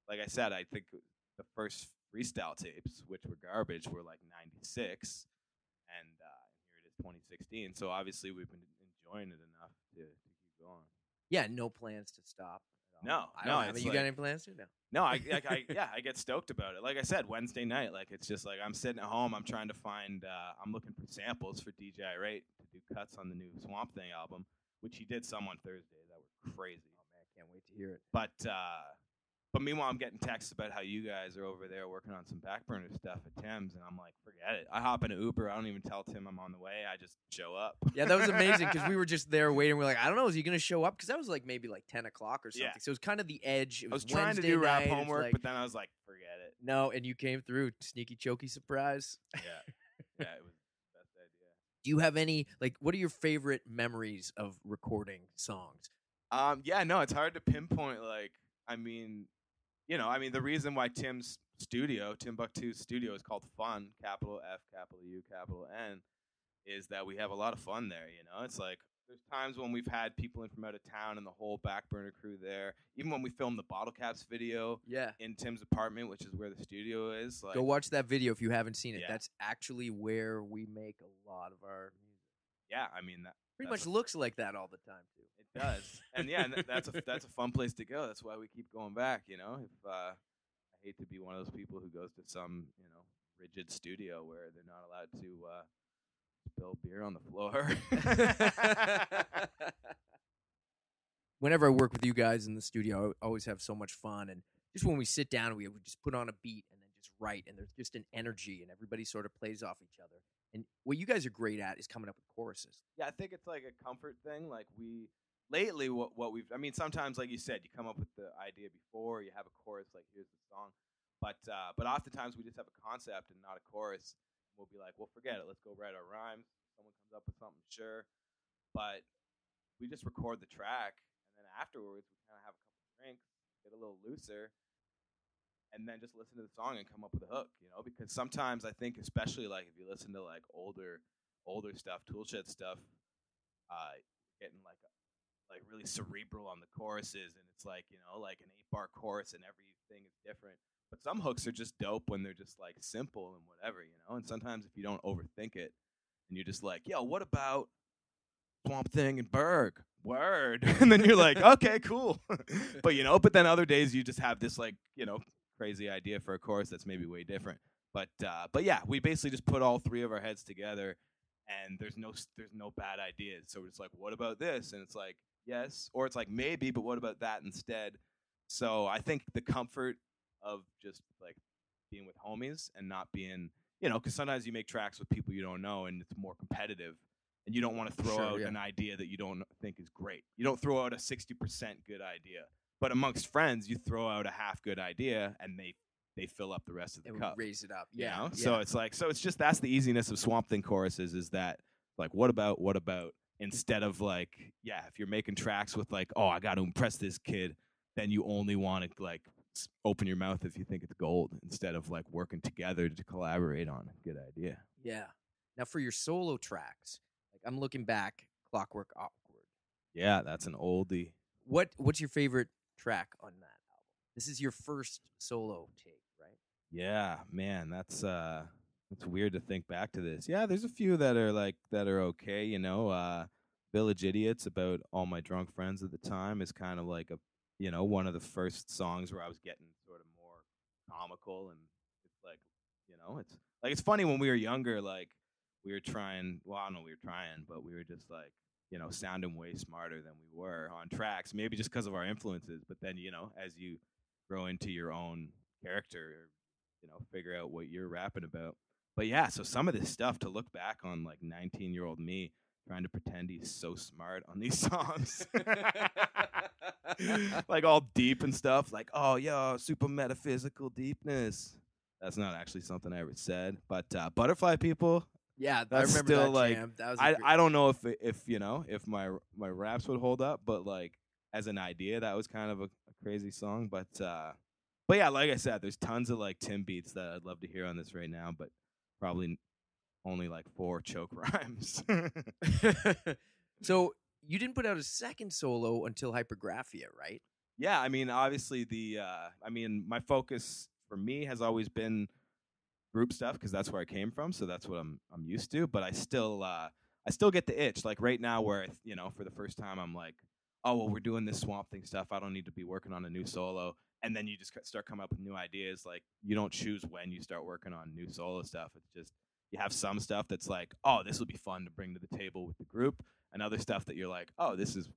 like I said, I think the first freestyle tapes, which were garbage, were like '96, and uh, here it is 2016. So obviously, we've been enjoying it enough to, to keep going. yeah, no plans to stop. No, I no, don't have it's it. You got like- any plans to? No. No, I, I, I yeah, I get stoked about it. Like I said, Wednesday night, like it's just like I'm sitting at home. I'm trying to find. Uh, I'm looking for samples for DJ Irate to do cuts on the new Swamp Thing album, which he did some on Thursday that were crazy. Oh man, can't wait to hear it. But uh, but meanwhile, I'm getting texts about how you guys are over there working on some back burner stuff at Tim's, and I'm like, forget it. I hop in an Uber. I don't even tell Tim I'm on the way. I just show up. Yeah, that was amazing because we were just there waiting. We're like, I don't know, is he going to show up? Because that was like maybe like ten o'clock or something. Yeah. So it was kind of the edge. It I was was, trying to do rap night, it's homework, like- but then I was like, forget it. no, and you came through, sneaky choky surprise. Yeah, yeah, it was the best idea. Do you have any like? What are your favorite memories of recording songs? Um, yeah, no, it's hard to pinpoint. Like, I mean, you know, I mean, the reason why Tim's studio, Timbuktu's studio, is called Fun, capital F, capital U, capital N, is that we have a lot of fun there. You know, it's like there's times when we've had people in from out of town and the whole back burner crew there. Even when we filmed the Bottle Caps video Yeah. in Tim's apartment, which is where the studio is. Like, Go watch that video if you haven't seen it. Yeah. That's actually where we make a lot of our music. yeah, I mean, that Pretty much looks like that all the time. It does, and yeah, and that's a that's a fun place to go. That's why we keep going back. You know, if uh, I hate to be one of those people who goes to some you know rigid studio where they're not allowed to uh, spill beer on the floor. Whenever I work with you guys in the studio, I always have so much fun. And just when we sit down, we would just put on a beat and then just write, and there's just an energy, and everybody sort of plays off each other. And what you guys are great at is coming up with choruses. Yeah, I think it's like a comfort thing. Like we lately, what what we've. I mean, sometimes, like you said, you come up with the idea before you have a chorus. Like here's the song, but uh, but oftentimes we just have a concept and not a chorus. We'll be like, well, forget it. Let's go write our rhymes. Someone comes up with something, sure, but we just record the track, and then afterwards we kind of have a couple drinks, get a little looser, and then just listen to the song and come up with a hook. You know, because sometimes I think, especially like if you listen to like older older stuff, Toolshed stuff, uh, getting like a, like really cerebral on the choruses, and it's like you know like an eight bar chorus, and everything is different. But some hooks are just dope when they're just like simple and whatever, you know. And sometimes if you don't overthink it, and you're just like, yo, what about Swamp Thing and Berg? Word, and then you're like, okay, cool. but you know, but then other days you just have this like you know crazy idea for a chorus that's maybe way different. But uh, but yeah, we basically just put all three of our heads together, and there's no there's no bad ideas. So it's like, what about this? And it's like, yes, or it's like maybe, but what about that instead? So I think the comfort of just like being with homies and not being, you know, because sometimes you make tracks with people you don't know and it's more competitive, and you don't want to throw Sure, out yeah. an idea that you don't think is great. You don't throw out a sixty percent good idea, but amongst friends, you throw out a half good idea and they they fill up the rest of the and cup. raise it up. you Yeah. know? yeah. So it's like so it's just that's the easiness of Swamp Thing choruses is that like what about what about instead of like yeah if you're making tracks with like oh I got to impress this kid then you only want to like open your mouth if you think it's gold instead of like working together to collaborate on a good idea. yeah. Now for your solo tracks, like I'm looking back, Clockwork Awkward. Yeah, that's an oldie. What what's your favorite track on that album? This is your first solo take, right? Yeah, man, that's uh it's weird to think back to this. Yeah, there's a few that are like that are okay, you know. Uh Village Idiots about all my drunk friends at the time is kind of like a you know, one of the first songs where I was getting sort of more comical and it's like, you know, it's like it's funny when we were younger like we were trying, well, I don't know, we were trying, but we were just like you know, sounding way smarter than we were on tracks, maybe just because of our influences. But then, you know, as you grow into your own character, you know, figure out what you're rapping about. But yeah, so some of this stuff to look back on, like 19 year old me trying to pretend he's so smart on these songs, like all deep and stuff, like, oh, yo, super metaphysical deepness. That's not actually something I ever said, but uh, butterfly people, Yeah, That's I remember still, that like, jam. That was I, great- I don't know if if you know if my my raps would hold up, but like as an idea, that was kind of a, a crazy song. But uh, but yeah, like I said, there's tons of like Tim beats that I'd love to hear on this right now, but probably only like four choke rhymes. so you didn't put out a second solo until Hypergraphia, right? yeah, I mean, obviously the uh, I mean, my focus for me has always been group stuff because that's where I came from, so that's what I'm I'm used to. But I still uh, I still get the itch, like right now, where I you know for the first time I'm like, oh well, we're doing this Swamp Thing stuff. I don't need to be working on a new solo. And then you just start coming up with new ideas. Like you don't choose when you start working on new solo stuff. It's just you have some stuff that's like, oh, this will be fun to bring to the table with the group, and other stuff that you're like, oh, this is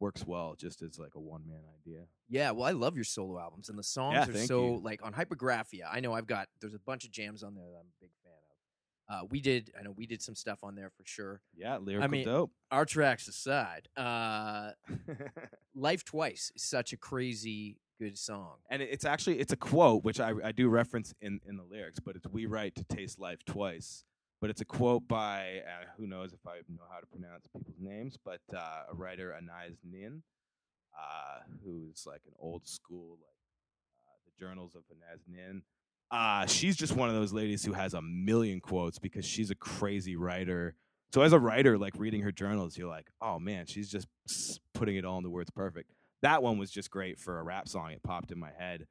works well just as like a one man idea. Yeah, well, I love your solo albums, and the songs Yeah, are so you. like on Hypergraphia. I know I've got there's a bunch of jams on there that I'm a big fan of. Uh, we did, I know we did some stuff on there for sure. Yeah, lyrical mean- dope. Our tracks aside, uh, "Life Twice" is such a crazy good song. and it's actually it's a quote which I, I do reference in, in the lyrics, but it's "We write to taste life twice." But it's a quote by uh, who knows if I know how to pronounce people's names, but uh, a writer Anais Nin, uh, who's like an old school like uh, the journals of Anais Nin. Uh, she's just one of those ladies who has a million quotes because she's a crazy writer. So as a writer, like reading her journals, you're like, oh man, she's just putting it all into words perfect that one was just great for a rap song. It popped in my head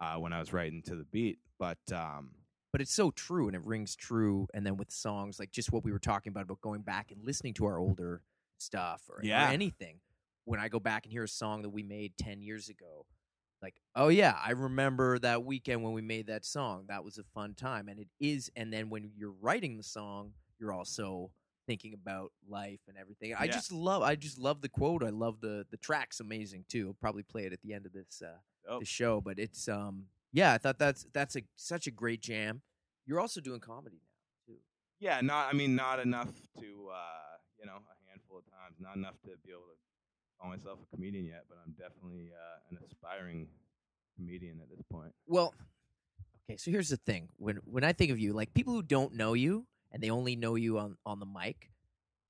uh, when I was writing to the beat. But um, But it's so true, and it rings true. And then with songs like just what we were talking about about going back and listening to our older stuff or, or Yeah. anything. When I go back and hear a song that we made ten years ago, like, oh yeah, I remember that weekend when we made that song. That was a fun time, and it is. And then when you're writing the song, you're also thinking about life and everything. I Yeah. just love. I just love the quote. I love the the track's amazing too. I'll probably play it at the end of this uh, oh, the show, but it's um Yeah, I thought that's that's a such a great jam. You're also doing comedy now too. Yeah, not I mean not enough to uh, you know a handful of times, not enough to be able to call myself a comedian yet, but I'm definitely uh, an aspiring comedian at this point. Well, okay, so here's the thing. When when I think of you, like people who don't know you and they only know you on on the mic,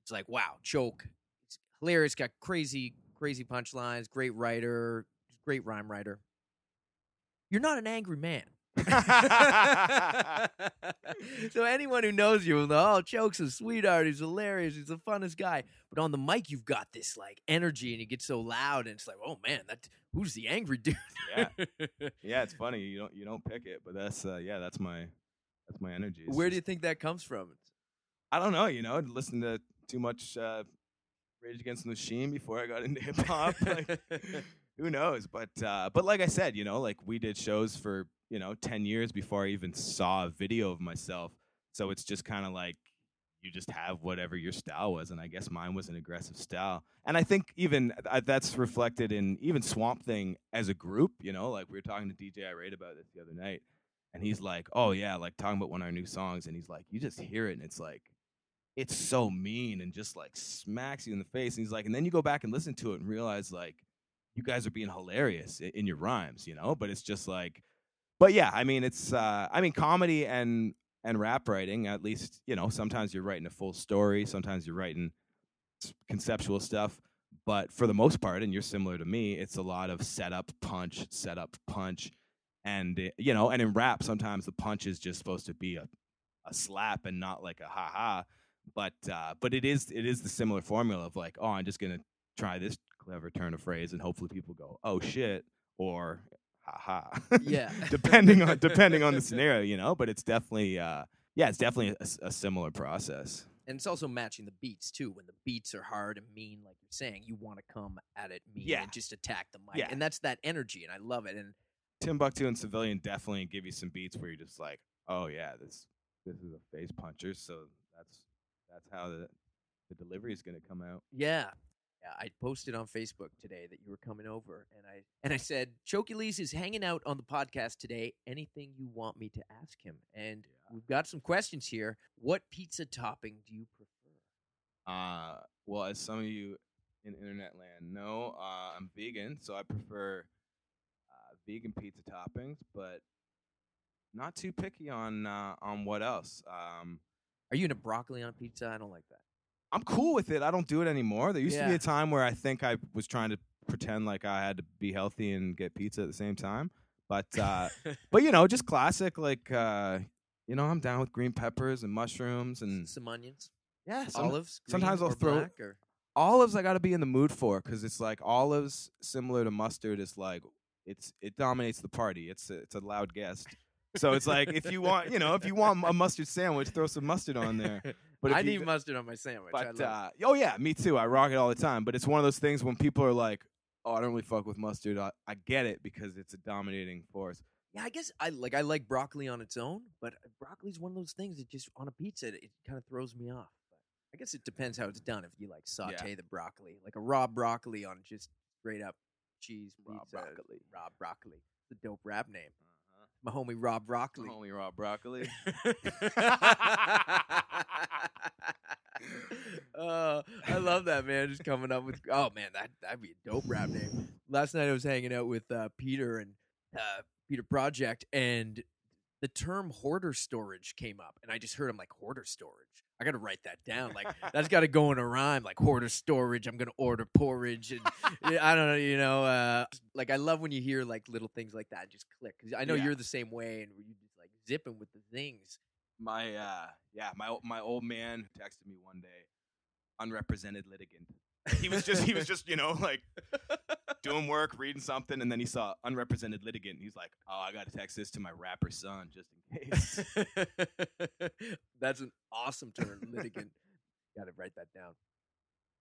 it's like, wow, choke. It's hilarious, got crazy crazy punchlines, great writer, great rhyme writer. You're not an angry man. so anyone who knows you will know, oh, Choke's a sweetheart. He's hilarious. He's the funnest guy. But on the mic, you've got this like energy, and you get so loud, and it's like, oh man, that who's the angry dude? Yeah. yeah, it's funny you don't you don't pick it, but that's uh, yeah, that's my that's my energy. It's Where do you think that comes from? I don't know, you know, listen to too much uh, Rage Against the Machine before I got into hip hop. like, who knows? But uh, but like I said, you know, like we did shows for you know ten years before I even saw a video of myself. So it's just kind of like you just have whatever your style was, and I guess mine was an aggressive style. And I think even uh, that's reflected in even Swamp Thing as a group. You know, like we were talking to DJ Irate about this the other night, and he's like, "Oh yeah, like talking about one of our new songs," and he's like, "You just hear it, and it's like." It's so mean and just like smacks you in the face. And he's like, and then you go back and listen to it and realize like you guys are being hilarious i- in your rhymes, you know. But it's just like, but yeah, I mean, it's uh, I mean, comedy and and rap writing. At least you know, sometimes you're writing a full story, sometimes you're writing conceptual stuff. But for the most part, and you're similar to me, it's a lot of setup, punch, setup, punch, and uh, you know, and in rap, sometimes the punch is just supposed to be a a slap and not like a ha ha. But uh, but it is it is the similar formula of like, oh, I'm just gonna try this clever turn of phrase, and hopefully people go, oh shit, or ha ha. Yeah. depending on depending on the scenario, you know. But it's definitely uh, yeah, it's definitely a similar process. and it's also matching the beats too. When the beats are hard and mean, like you're saying, you want to come at it mean Yeah. and just attack the mic, Yeah. and that's that energy, and I love it. And Timbuktu and Savilian definitely give you some beats where you're just like, oh yeah, this this is a face puncher, so that's that's how the the delivery is gonna come out. yeah, yeah, I posted on Facebook today that you were coming over, and I and I said Chokeules is hanging out on the podcast today. Anything you want me to ask him? And we've got some questions here. What pizza topping do you prefer? Uh, well, as some of you in internet land know, uh, I'm vegan, so I prefer vegan pizza toppings, but not too picky on uh, on what else. Um, Are you into broccoli on pizza? I don't like that. I'm cool with it. I don't do it anymore. There used to be a time where I think I was trying to pretend like I had to be healthy and get pizza at the same time. But uh, but you know, just classic like uh, you know, I'm down with green peppers and mushrooms and some onions, yeah, some- olives. sometimes I'll throw- olives I got to be in the mood for because it's like olives similar to mustard is like it's it dominates the party. It's a, it's a loud guest. So it's like if you want, you know, if you want a mustard sandwich, throw some mustard on there. But I need d- mustard on my sandwich. But uh, oh yeah, me too. I rock it all the time. But it's one of those things when people are like, "Oh, I don't really fuck with mustard." I, I get it because it's a dominating force. Yeah, I guess I like I like broccoli on its own, but broccoli's one of those things that just on a pizza it, it kind of throws me off. But I guess it depends how it's done. If you like saute the broccoli, like a raw broccoli on just straight up cheese Rob pizza, broccoli. raw broccoli. A dope rap name. My homie Rob Broccoli. Homie raw broccoli. uh, I love that man. Just coming up with oh man, that that'd be a dope rap name. Last night I was hanging out with uh, Peter and uh, Peter Project, and the term hoarder storage came up, and I just heard him like hoarder storage. I got to write that down. Like that's got to go in a rhyme. Like hoarder storage. I'm gonna order porridge, and I don't know. You know, uh, like I love when you hear like little things like that just click. 'Cause I know Yeah. you're the same way, and you just like zipping with the things. my uh, yeah, my my old man texted me one day, unrepresented litigant. He was just he was just you know like doing work, reading something, and then he saw unrepresented litigant. He's like, "Oh, I got to text this to my rapper son just in case." That's an awesome term, litigant. Got to write that down.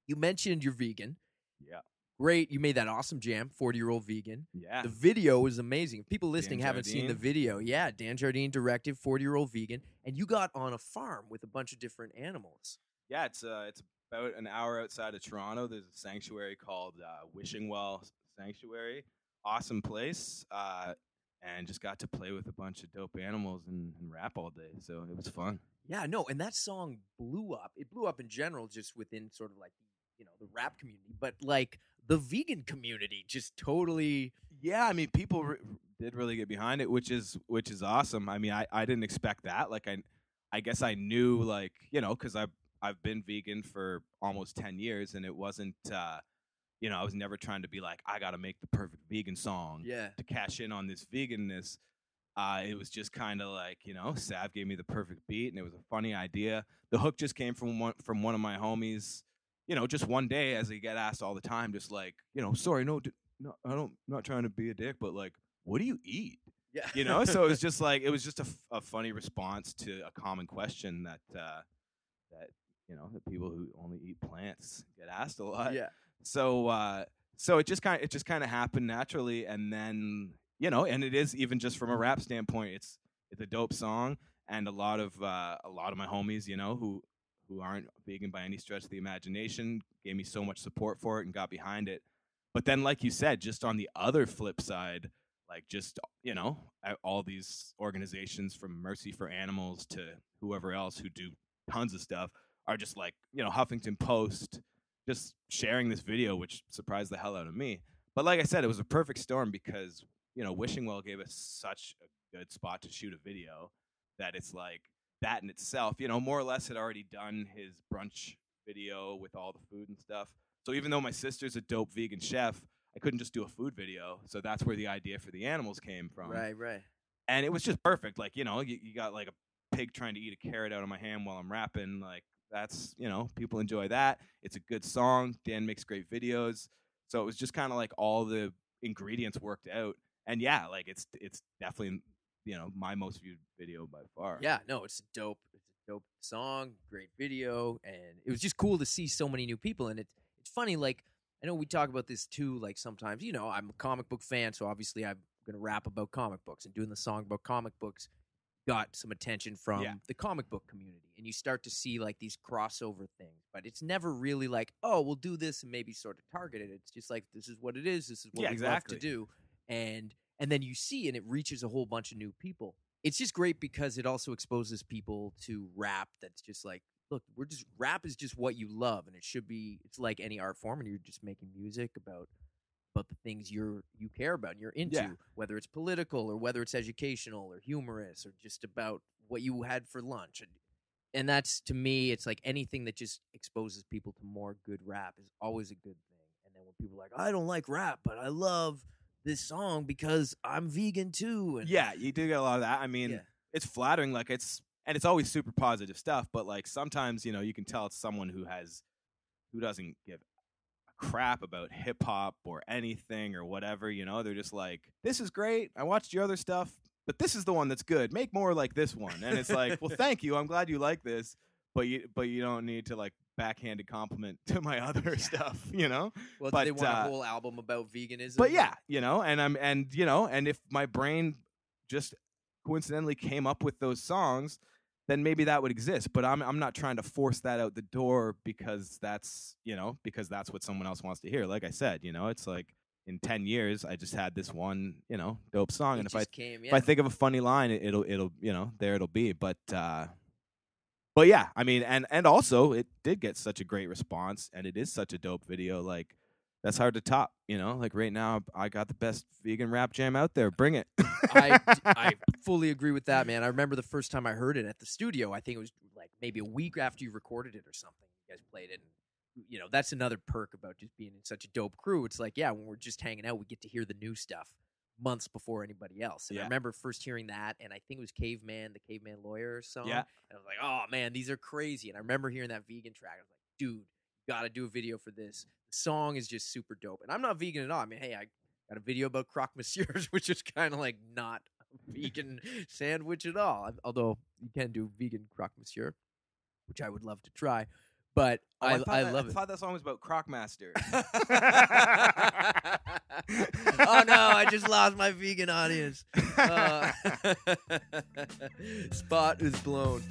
You mentioned you're vegan. yeah, Great. You made that awesome jam, 40 year old vegan. yeah. The video is amazing. If people listening Dan haven't seen the video, yeah, Dan Jardine directed 40 year old vegan, and you got on a farm with a bunch of different animals. Yeah, it's a, it's about an hour outside of Toronto. There's a sanctuary called uh, Wishing Well Sanctuary. Awesome place. Uh, and just got to play with a bunch of dope animals and, and rap all day. So it was fun. Yeah, no, and that song blew up. It blew up in general, just within sort of like you know the rap community, but like the vegan community, just totally. Yeah, I mean, people re- did really get behind it, which is which is awesome. I mean, I, I didn't expect that. Like, I I guess I knew, like you know, because I've I've been vegan for almost ten years, and it wasn't, uh, you know, I was never trying to be like, I got to make the perfect vegan song Yeah, to cash in on this veganness. Uh, it was just kind of like you know, Sav gave me the perfect beat, and it was a funny idea. The hook just came from one from one of my homies. You know, just one day, as I get asked all the time, just like you know, sorry, no, no, I don't, not trying to be a dick, but like, what do you eat? yeah, You know, so it was just like it was just a, f- a funny response to a common question that uh, that you know the people who only eat plants get asked a lot. Yeah, so uh so it just kind of it just kind of happened naturally and then you know and it is even just from a rap standpoint it's it's a dope song and a lot of uh a lot of my homies you know who who aren't vegan by any stretch of the imagination gave me so much support for it and got behind it. But then like you said just on the other flip side like just you know all these organizations from mercy for animals to whoever else who do tons of stuff are just like you know huffington post just sharing this video, which surprised the hell out of me. But like I said, it was a perfect storm because you know Wishing Well gave us such a good spot to shoot a video that it's like that in itself, you know, more or less had already done his brunch video with all the food and stuff. So even though my sister's a dope vegan chef, I couldn't just do a food video. So that's where the idea for the animals came from right, right. and it was just perfect. Like you know, you, you got like a pig trying to eat a carrot out of my hand while I'm rapping. Like that's you know, people enjoy that. It's a good song. Dan makes great videos, so it was just kind of like all the ingredients worked out. And yeah, like it's it's definitely you know my most viewed video by far. Yeah, no, it's dope. It's a dope song, great video, and it was just cool to see so many new people. And it's it's funny, like I know we talk about this too. Like sometimes, you know, I'm a comic book fan, so obviously I'm gonna rap about comic books, and doing the song about comic books got some attention from Yeah. the comic book community, and you start to see like these crossover things. But it's never really like, oh, we'll do this and maybe sort of target it. It's just like this is what it is. This is what Yeah, we exactly. love to do, and and then you see, and it reaches a whole bunch of new people it's just great because it also exposes people to rap that's just like look we're just rap is just what you love and it should be it's like any art form and you're just making music about about the things you're you care about and you're into Yeah. whether it's political or whether it's educational or humorous or just about what you had for lunch and and that's to me it's like anything that just exposes people to more good rap is always a good thing and then when people are like i don't like rap but i love this song because i'm vegan too and yeah, you do get a lot of that. I mean, Yeah. it's flattering. Like it's and it's always super positive stuff. But like sometimes you know you can tell it's someone who has who doesn't give crap about hip hop or anything or whatever. You know, they're just like, this is great. I watched your other stuff, but this is the one that's good. Make more like this one. And it's like, well, thank you. I'm glad you like this. But you, but you don't need to like backhanded compliment to my other stuff, you know. Well, But, they want uh, a whole album about veganism. But yeah, you know, and I'm and you know, and if my brain just coincidentally came up with those songs, then maybe that would exist. But I'm I'm not trying to force that out the door because that's you know because that's what someone else wants to hear. Like I said, you know, it's like in ten years I just had this one you know dope song, it and if I came, yeah. if I think of a funny line, it, it'll it'll you know there it'll be. But uh, but yeah, I mean, and and also it did get such a great response, and it is such a dope video. Like that's hard to top, you know. Like right now, I got the best vegan rap jam out there. Bring it. I, I fully agree with that, man. I remember the first time I heard it at the studio. I think it was like maybe a week after you recorded it or something. You guys played it. And, you know, that's another perk about just being in such a dope crew. It's like, yeah, when we're just hanging out, we get to hear the new stuff months before anybody else. And I remember first hearing that, and I think it was Caveman, the Caveman Lawyer song. Yeah. And I was like, oh man, these are crazy. And I remember hearing that vegan track. I was like, dude, you got to do a video for this. The song is just super dope. And I'm not vegan at all. I mean, hey, I got a video about croque monsieurs, which is kind of like not a vegan sandwich at all. Although you can do vegan croque monsieur, which I would love to try. But Oh, I, thought I that- love I it. thought that song was about Crockmaster. oh no, I just lost my vegan audience. Uh, spot is blown.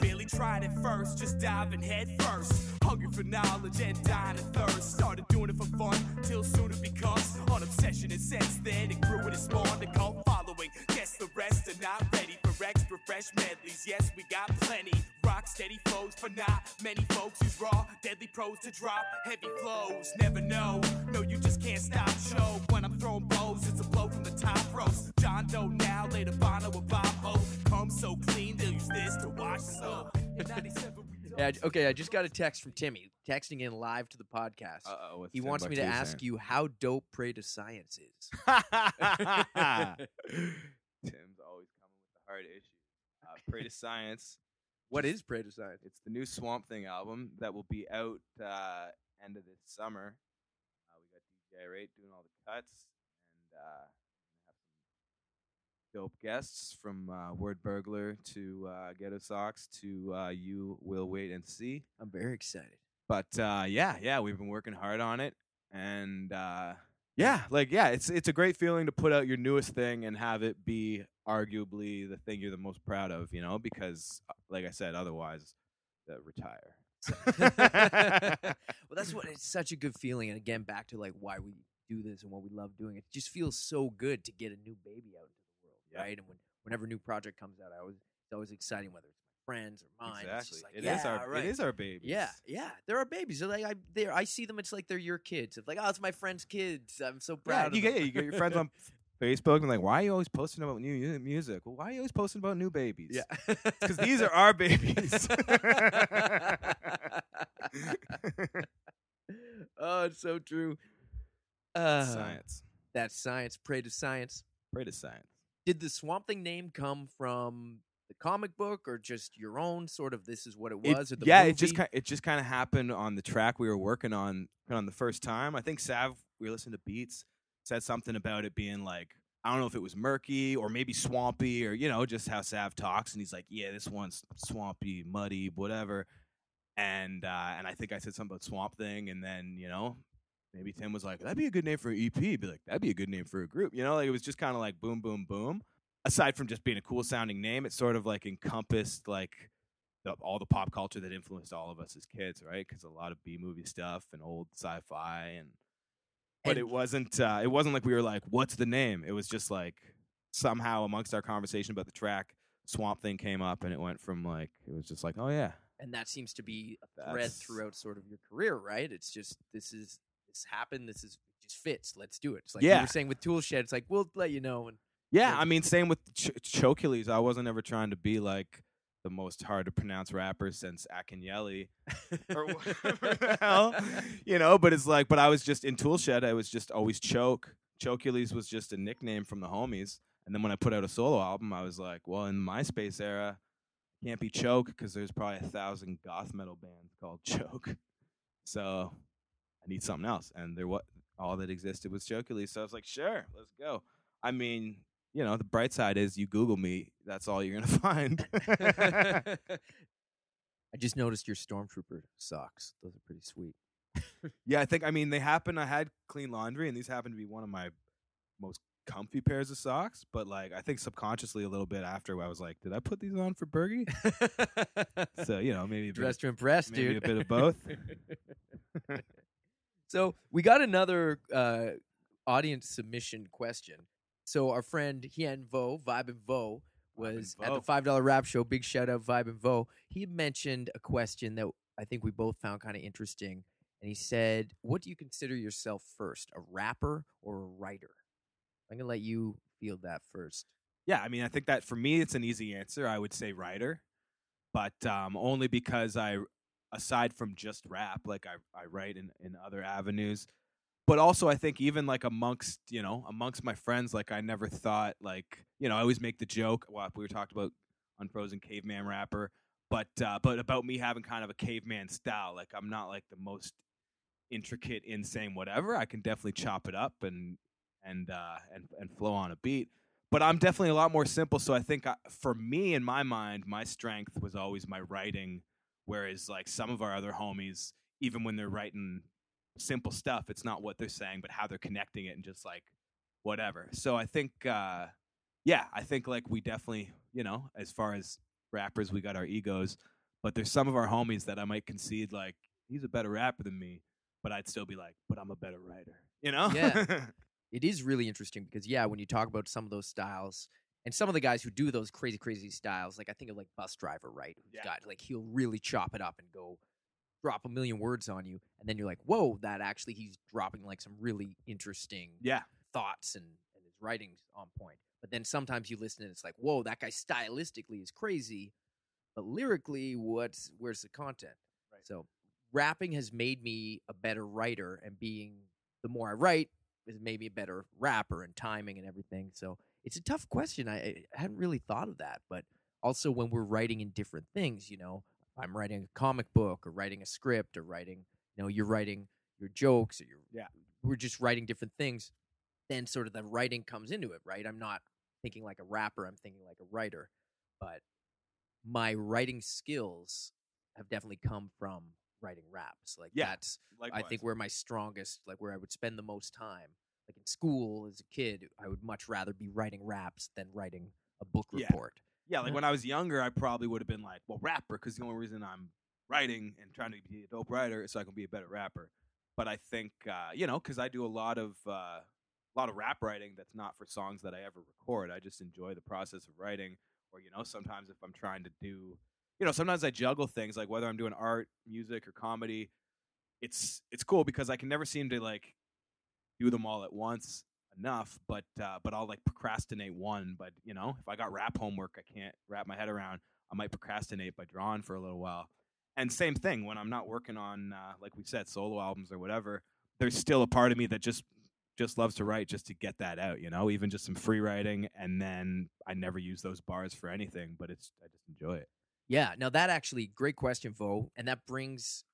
Barely tried at first, just diving head first. Hungry for knowledge and dying of thirst. Started doing it for fun till soon it becomes an obsession. And since then it grew and it spawned a cult following. Guess the rest are not ready for extra fresh medleys. Yes, we got plenty. Rock steady flows for not many folks use raw, deadly pros to drop heavy flows. Never know, no, you just can't stop. Show when I'm throwing blows, it's a blow from the top ropes. John Doe now, later Bono with Bob Hope. Come so clean, they'll use this to wash so. In 97, we Yeah, okay, I just got a text from Timmy, texting in live to the podcast. Uh-oh, he wants me to ask you how dope Pray to Science is. Tim's always coming with the hard issue. Uh, Pray to Science. What is Pray to Science? It's the new Swamp Thing album that will be out uh, end of this summer. Uh, we got DJ Irate doing all the cuts, and uh, we have some dope guests from uh, Wordburglar to uh, Ghettosocks to uh, You Will Wait and See. I'm very excited. But uh, yeah, yeah, we've been working hard on it, and uh, yeah, like yeah, it's it's a great feeling to put out your newest thing and have it be arguably the thing you're the most proud of, you know, because uh, like I said, otherwise, retire. well, that's what it's such a good feeling. And again, back to like why we do this and what we love doing. It just feels so good to get a new baby out into Yeah. right? And when whenever a new project comes out, I always it's always exciting, whether it's my friends or mine. Exactly. like, It yeah, is our right. it is our baby. Yeah, yeah. There are babies. They're like I, they I see them. It's like they're your kids. It's like, oh, it's my friend's kids. I'm so Yeah, proud. you of get them. yeah, you get your friends on Facebook and like, why are you always posting about new music? Well, why are you always posting about new babies? yeah, because these are our babies. oh, it's so true. Uh, science. That's science. Pray to science. Pray to science. Did the Swamp Thing name come from the comic book or just your own sort of this is what it It- was? the yeah, movie? it just kind it just kind of happened on the track we were working on on the first time. I think Sav we were listening to beats said something about it being like I don't know if it was murky or maybe swampy or you know just how Sav talks and he's like yeah this one's swampy muddy whatever and uh, and I think I said something about Swamp Thing and then you know maybe Tim was like that'd be a good name for an EP be like that'd be a good name for a group you know like it was just kind of like boom boom boom aside from just being a cool sounding name it sort of like encompassed like the, all the pop culture that influenced all of us as kids, right? Because a lot of B movie stuff and old sci-fi, and but And- it wasn't. Uh, it wasn't like we were like, "What's the name?" It was just like somehow amongst our conversation about the track, Swamp Thing came up, and it went from like it was just like, "Oh yeah, and that seems to be a thread That's- throughout sort of your career, right? It's just this is this happened. This is just fits. Let's do it. It's like you Yeah. were saying with Toolshed. It's like we'll let you know. And yeah." I mean, same with Ch-. I wasn't ever trying to be like the most hard to pronounce rapper since Akinyele. or whatever the hell, you know. But it's like, but I was just in Toolshed. I was just always Choke. Chokeules was just a nickname from the homies. And then when I put out a solo album, I was like, well, in MySpace era, can't be Choke because there's probably a thousand goth metal bands called Choke. So I need something else. And there, what all that existed was Chokeules. So I was like, sure, let's go. I mean, you know, the bright side is you Google me, that's all you're gonna find. I just noticed your Stormtrooper socks. Those are pretty sweet. Yeah, I think I mean they happen. I had clean laundry, and these happen to be one of my most comfy pairs of socks. But like, I think subconsciously a little bit after, I was like, "Did I put these on for Burgie?" so you know, maybe a bit, Dressed to impress, maybe dude. a bit of both. So we got another uh, audience submission question. So our friend Hien Vo, Vibe and Vo, Vibe and was at the five dollar rap show. Big shout out Vibe and Vo. He mentioned a question that I think we both found kind of interesting, and he said, "What do you consider yourself first, a rapper or a writer?" I'm gonna let you field that first. yeah, I mean, I think that for me, it's an easy answer. I would say writer, but um, only because I, aside from just rap, like I, I write in in other avenues. But also, I think even like amongst you know amongst my friends, like I never thought like you know I always make the joke. Well, we were talked about unfrozen caveman rapper, but uh, but about me having kind of a caveman style. Like I'm not like the most intricate, insane, whatever. I can definitely chop it up and and uh, and and flow on a beat. But I'm definitely a lot more simple. So I think I, for me, in my mind, my strength was always my writing. Whereas like some of our other homies, even when they're writing simple stuff, it's not what they're saying, but how they're connecting it and just like whatever. So I think, uh, yeah, I think like we definitely, you know, as far as rappers, we got our egos, but there's some of our homies that I might concede like he's a better rapper than me, but I'd still be like, but I'm a better writer. You know? Yeah. it is really interesting because yeah, when you talk about some of those styles and some of the guys who do those crazy, crazy styles, like I think of like Busdriver, right? Who's Yeah. got like he'll really chop it up and go drop a million words on you, and then you're like, whoa, that actually he's dropping like some really interesting yeah. thoughts and, and his writing's on point. But then sometimes you listen and it's like, whoa, that guy stylistically is crazy, but lyrically, what's where's the content? Right. So rapping has made me a better writer, and being the more I write has made me a better rapper and timing and everything. So it's a tough question. I, I hadn't really thought of that, but also when we're writing in different things, you know, I'm writing a comic book or writing a script or writing, you know, you're writing your jokes or you're Yeah. we're just writing different things. Then sort of the writing comes into it, right? I'm not thinking like a rapper. I'm thinking like a writer, but my writing skills have definitely come from writing raps. Like Yeah, that's I think where my strongest, like where I would spend the most time. Like in school as a kid, I would much rather be writing raps than writing a book Yeah. report. Yeah, like when I was younger, I probably would have been like, well, rapper, because the only reason I'm writing and trying to be a dope writer is so I can be a better rapper. But I think, uh, you know, because I do a lot of uh, a lot of rap writing that's not for songs that I ever record. I just enjoy the process of writing. Or you know, sometimes if I'm trying to do, you know, sometimes I juggle things like whether I'm doing art, music, or comedy. It's it's cool because I can never seem to like do them all at once enough, but uh, but I'll like procrastinate one. But you know, if I got rap homework, I can't wrap my head around. I might procrastinate by drawing for a little while. And same thing when I'm not working on, uh, like we said, solo albums or whatever. There's still a part of me that just just loves to write just to get that out. You know, even just some free writing, and then I never use those bars for anything, but it's I just enjoy it. Yeah. Now that actually great question, Vo, and that brings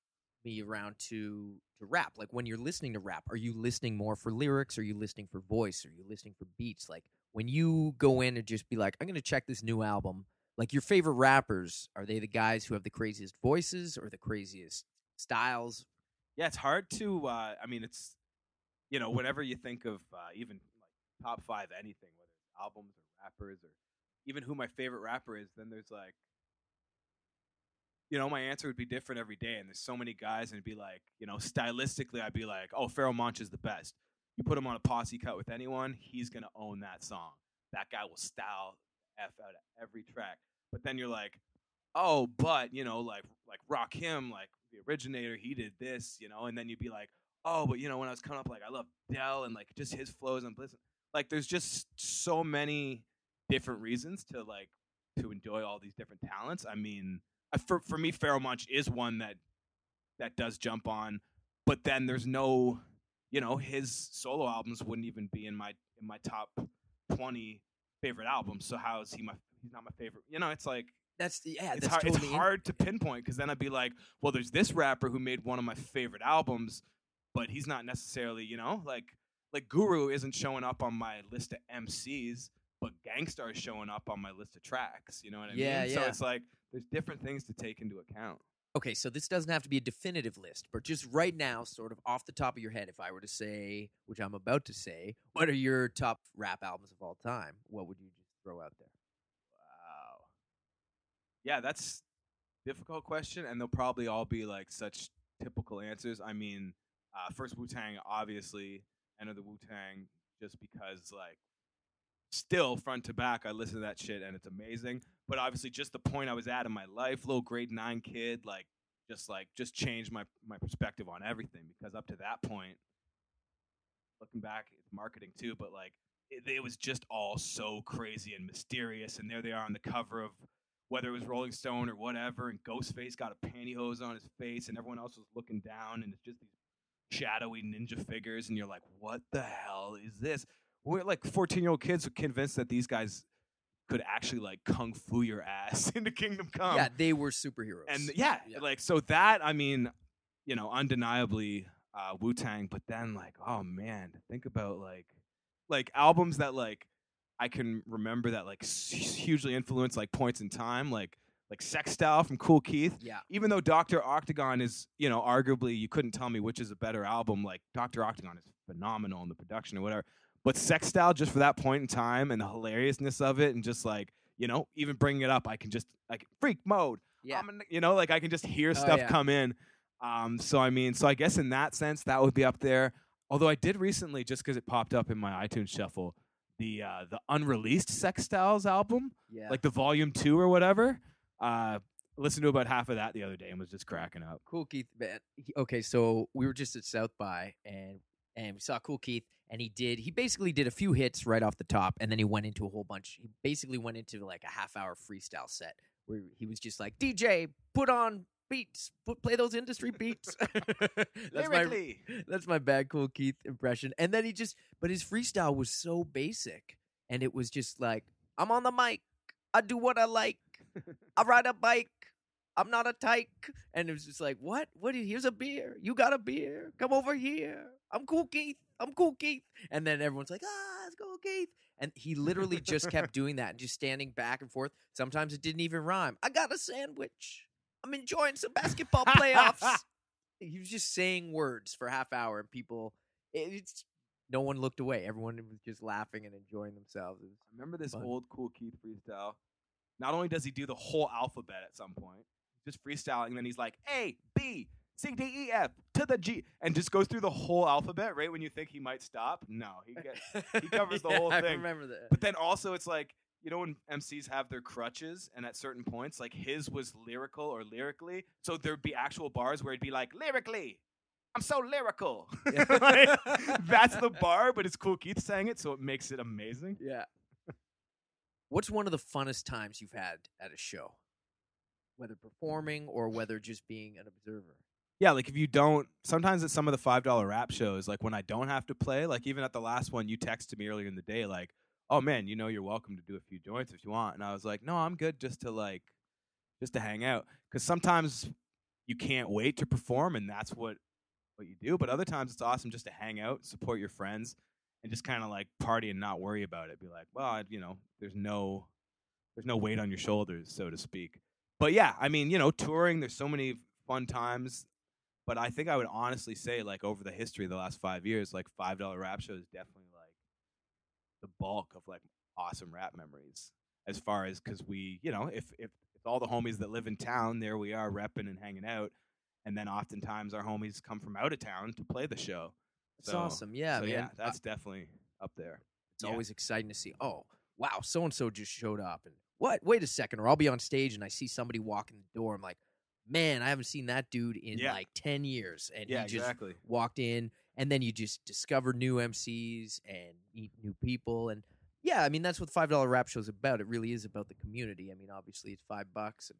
me around to to rap. Like when you're listening to rap, are you listening more for lyrics? Are you listening for voice? Are you listening for beats? Like when you go in and just be like, I'm gonna check this new album. Like your favorite rappers, are they the guys who have the craziest voices or the craziest styles? Yeah, it's hard to. Uh, I mean, it's you know, whenever you think of uh, even like top five anything, whether it's albums or rappers or even who my favorite rapper is, then there's like, you know, my answer would be different every day. And there's so many guys, and it'd be like, you know, stylistically, I'd be like, oh, Pharoahe Monch is the best. You put him on a posse cut with anyone, he's gonna own that song. That guy will style f out of every track. But then you're like, oh, but you know, like like Rakim, like the originator, he did this, you know, and then you'd be like, oh, but you know, when I was coming up, like I love Del and like just his flows and listen, like there's just so many different reasons to like to enjoy all these different talents. I mean, for for me, Pharoahe Monch is one that that does jump on, but then there's no, you know, his solo albums wouldn't even be in my in my top twenty favorite albums. So how is he my? He's not my favorite. You know, it's like That's yeah, it's that's hard, totally it's hard to pinpoint because then I'd be like, well, there's this rapper who made one of my favorite albums, but he's not necessarily, you know, like like Guru isn't showing up on my list of MCs, but Gang Starr is showing up on my list of tracks. You know what I Yeah, mean? So it's like there's different things to take into account. Okay, so this doesn't have to be a definitive list, but just right now, sort of off the top of your head, if I were to say, which I'm about to say, what are your top rap albums of all time? What would you just throw out there? Wow. Yeah, that's difficult question, and they'll probably all be like such typical answers. I mean, uh, first Wu Tang, obviously, Enter the Wu Tang, just because like still front to back, I listen to that shit and it's amazing. But obviously, just the point I was at in my life, little grade nine kid, like just like just changed my my perspective on everything because up to that point, looking back, marketing too, but like it, it was just all so crazy and mysterious. And there they are on the cover of whether it was Rolling Stone or whatever, and Ghostface got a pantyhose on his face, and everyone else was looking down, and it's just these shadowy ninja figures, and you're like, what the hell is this? We're like 14 year old kids convinced that these guys could actually like kung fu your ass into Kingdom Come. yeah, they were superheroes. And yeah, Yeah. like so that I mean, you know, undeniably uh, Wu Tang. But then like, oh man, think about like like albums that like I can remember that like hugely influenced like points in time, like like Sex Style from Kool Keith. yeah, Even though Doctor Octagon is, you know, arguably you couldn't tell me which is a better album. Like Doctor Octagon is phenomenal in the production or whatever. But Sex Style, just for that point in time and the hilariousness of it, and just like you know, even bringing it up, I can just like freak mode. yeah. I'm you know, like I can just hear Oh, stuff yeah. come in. Um, so I mean, so I guess in that sense, that would be up there. Although I did recently, just because it popped up in my iTunes shuffle, the uh, the unreleased Sex Styles album, Yeah. like the volume two or whatever. Uh, listened to about half of that the other day and was just cracking up. Kool Keith. Okay, so we were just at South by and and we saw Kool Keith, and he did he basically did a few hits right off the top, and then he went into a whole bunch. He basically went into like a half hour freestyle set where he was just like DJ, put on beats, put play those industry beats. that's my that's my bad Kool Keith impression. And then he just, but his freestyle was so basic, and it was just like I'm on the mic, I do what I like, I ride a bike. I'm not a tyke. And it was just like, what? What? Here's a beer. You got a beer. Come over here. I'm cool, Keith. I'm cool, Keith. And then everyone's like, ah, it's cool, Keith. And he literally just kept doing that and just standing back and forth. Sometimes it didn't even rhyme. I got a sandwich. I'm enjoying some basketball playoffs. he was just saying words for half hour, and people, it's no one looked away. Everyone was just laughing and enjoying themselves. I remember this Fun. old Kool Keith freestyle. Not only does he do the whole alphabet at some point, just freestyling, and then he's like A B C D E F to the G, and just goes through the whole alphabet. Right when you think he might stop, no, he gets. He covers the Yeah, whole I thing. remember that. But then also, it's like you know when MCs have their crutches, and at certain points, like his was lyrical or lyrically, so there'd be actual bars where it'd be like lyrically. I'm so lyrical. Yeah. Like, that's the bar, but it's Kool Keith saying it, so it makes it amazing. Yeah. What's one of the funnest times you've had at a show? Whether performing or whether just being an observer. Yeah, like if you don't, sometimes at some of the five dollar rap shows, like when I don't have to play, like even at the last one, you texted me earlier in the day, like, "Oh man, you know you're welcome to do a few joints if you want," and I was like, "No, I'm good, just to like, just to hang out," because sometimes you can't wait to perform, and that's what what you do. But other times it's awesome just to hang out, support your friends, and just kind of like party and not worry about it. Be like, well, I, you know, there's no there's no weight on your shoulders, so to speak. But yeah, I mean, you know, touring. There's so many fun times but I think I would honestly say, like over the history of the last five years, like five dollar rap show is definitely like the bulk of like awesome rap memories. As far as because we, you know, if if if all the homies that live in town, there we are repping and hanging out, and then oftentimes our homies come from out of town to play the show. It's So- awesome. Yeah, so man. yeah, that's definitely up there. it's yeah. always exciting to see. Oh, wow, so and so just showed up and what? Wait a second, or I'll be on stage and I see somebody walk in the door. I'm like, man, I haven't seen that dude in Yeah. like ten years. And Yeah, he just exactly. walked in and then you just discover new MCs and meet new people and yeah, I mean that's what five dollar rap show's is about. It really is about the community. I mean, obviously it's five bucks and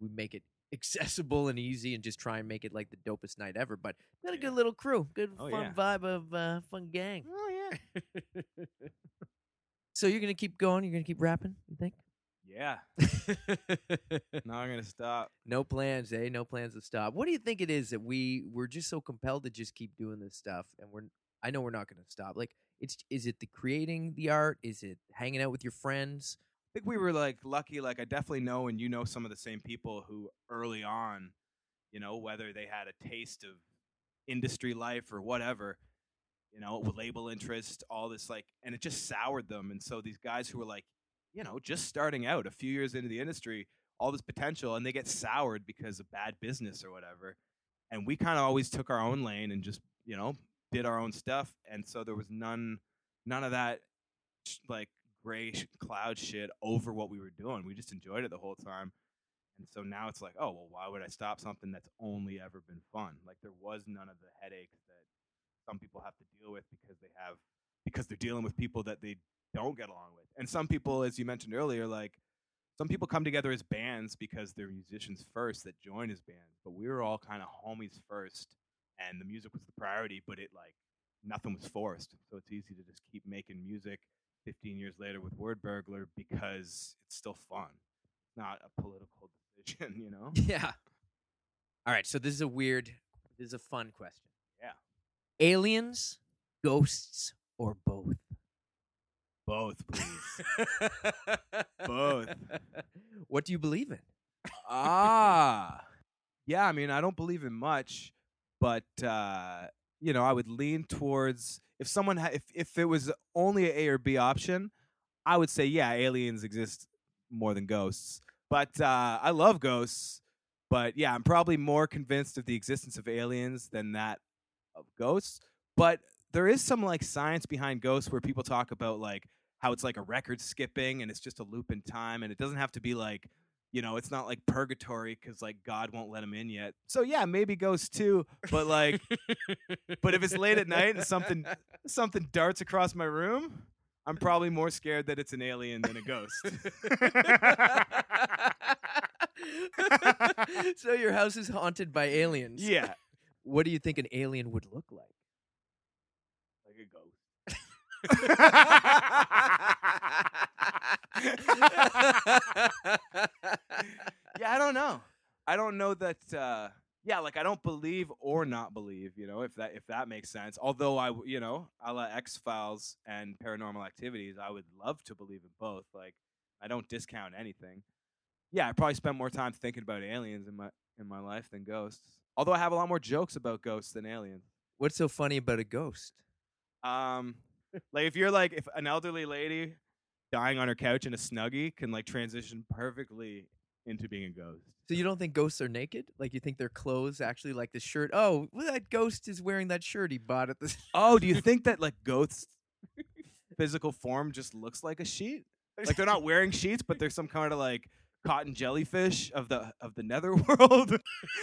we make it accessible and easy and just try and make it like the dopest night ever. But got a good little crew, good Oh, fun yeah. vibe of uh, fun gang. Oh yeah. so you're gonna keep going? You're gonna keep rapping? You think? Yeah. Not gonna stop. no plans, eh? No plans to stop. What do you think it is that we we're just so compelled to just keep doing this stuff, and we're I know we're not going to stop. Like, it's is it the creating the art? Is it hanging out with your friends? I think we were like lucky. Like I definitely know, and you know some of the same people who early on, you know, whether they had a taste of industry life or whatever, you know, with label interest, all this like, and it just soured them. And so these guys who were like, you know, just starting out a few years into the industry, all this potential, and they get soured because of bad business or whatever. And we kind of always took our own lane and just, you know, did our own stuff. And so there was none, none of that like gray cloud shit over what we were doing. We just enjoyed it the whole time. And so now it's like, oh, well, why would I stop something that's only ever been fun? Like there was none of the headaches that some people have to deal with because they have because they're dealing with people that they don't get along with. And some people, as you mentioned earlier, like some people come together as bands because they're musicians first that join as bands. But we were all kind of homies first and the music was the priority, but it like nothing was forced. So it's easy to just keep making music 15 years later with Wordburglar because it's still fun, not a political decision, you know? Yeah. All right. So this is a weird. This is a fun question. Yeah. Aliens, ghosts, or both? Both, please. Both. What do you believe in? ah. Yeah, I mean, I don't believe in much, but uh, you know, I would lean towards if someone ha- if if it was only a A or B option, I would say yeah, aliens exist more than ghosts. But uh, I love ghosts, But yeah, I'm probably more convinced of the existence of aliens than that of ghosts. But there is some like science behind ghosts where people talk about like how it's like a record skipping and it's just a loop in time and it doesn't have to be like you know it's not like purgatory because like god won't let him in yet so yeah maybe ghosts too but like but if it's late at night and something something darts across my room i'm probably more scared that it's an alien than a ghost so your house is haunted by aliens. yeah What do you think an alien would look like? ghost yeah, I don't know. I don't know that. Uh, yeah, like I don't believe or not believe. You know, if that if that makes sense. Although I, you know, a la X Files and Paranormal Activities, I would love to believe in both. Like I don't discount anything. Yeah, I probably spent more time thinking about aliens in my in my life than ghosts. Although I have a lot more jokes about ghosts than aliens. What's so funny about a ghost? Um, like if you're like if an elderly lady dying on her couch in a snuggie can like transition perfectly into being a ghost. So you don't think ghosts are naked? Like you think their clothes actually like the shirt? Oh, well, that ghost is wearing that shirt he bought at the. Oh, do you think that like ghosts physical form just looks like a sheet? Like they're not wearing sheets, but they're some kind of like cotton jellyfish of the of the netherworld.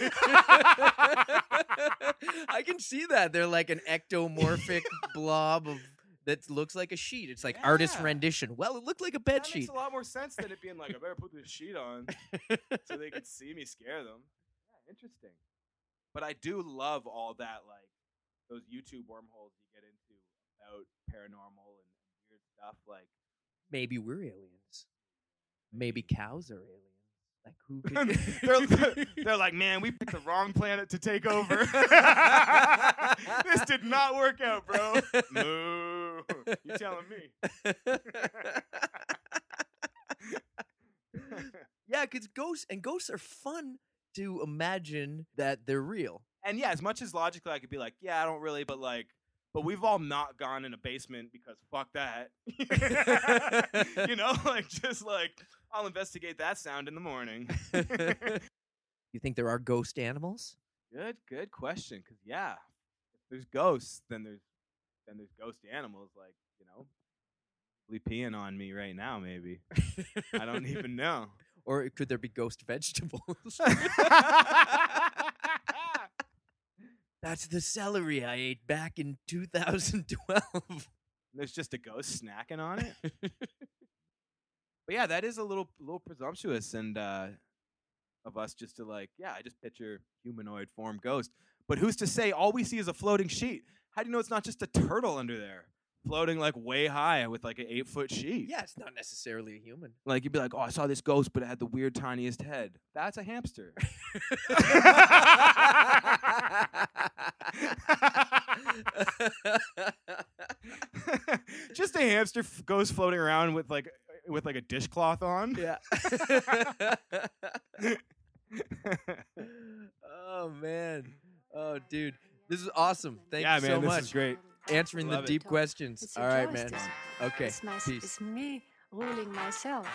I can see that they're like an ectomorphic blob of that looks like a sheet. It's like artist Yeah. rendition. Well, it looked like a bed that sheet. makes a lot more sense than it being like I better put this sheet on so they could see me scare them. Yeah, interesting. But I do love all that like those YouTube wormholes you get into about paranormal and, and weird stuff. Like Maybe we're aliens. Maybe cows are aliens. Like who could they're, they're like, man, we picked the wrong planet to take over. this did not work out, bro. Moo. You telling me? yeah, because ghosts and ghosts are fun to imagine that they're real. and yeah, as much as logically I could be like, yeah, I don't really, but like, but we've all not gone in a basement because fuck that. you know, like just like I'll investigate that sound in the morning. you think there are ghost animals? good, good question. Cause yeah, if there's ghosts, then there's then there's ghosty animals like you know, peeing on me right now. Maybe I don't even know. Or could there be ghost vegetables? That's the celery I ate back in 2012. There's just a ghost snacking on it. but yeah, that is a little little presumptuous and uh of us just to like, yeah, I just picture humanoid form ghost. But who's to say all we see is a floating sheet? How do you know it's not just a turtle under there? Floating like way high with like an eight foot sheet. yeah, it's not necessarily a human. Like you'd be like, Oh, I saw this ghost, but it had the weird tiniest head. That's a hamster. just a hamster f- goes floating around with like uh, with like a dishcloth on. yeah. oh man. Oh dude. This is awesome. Thank yeah, you man, so this much. is great. Answering the Love it. deep questions. It's All a right, choice. man. Okay. It's, my, Peace. it's me ruling myself.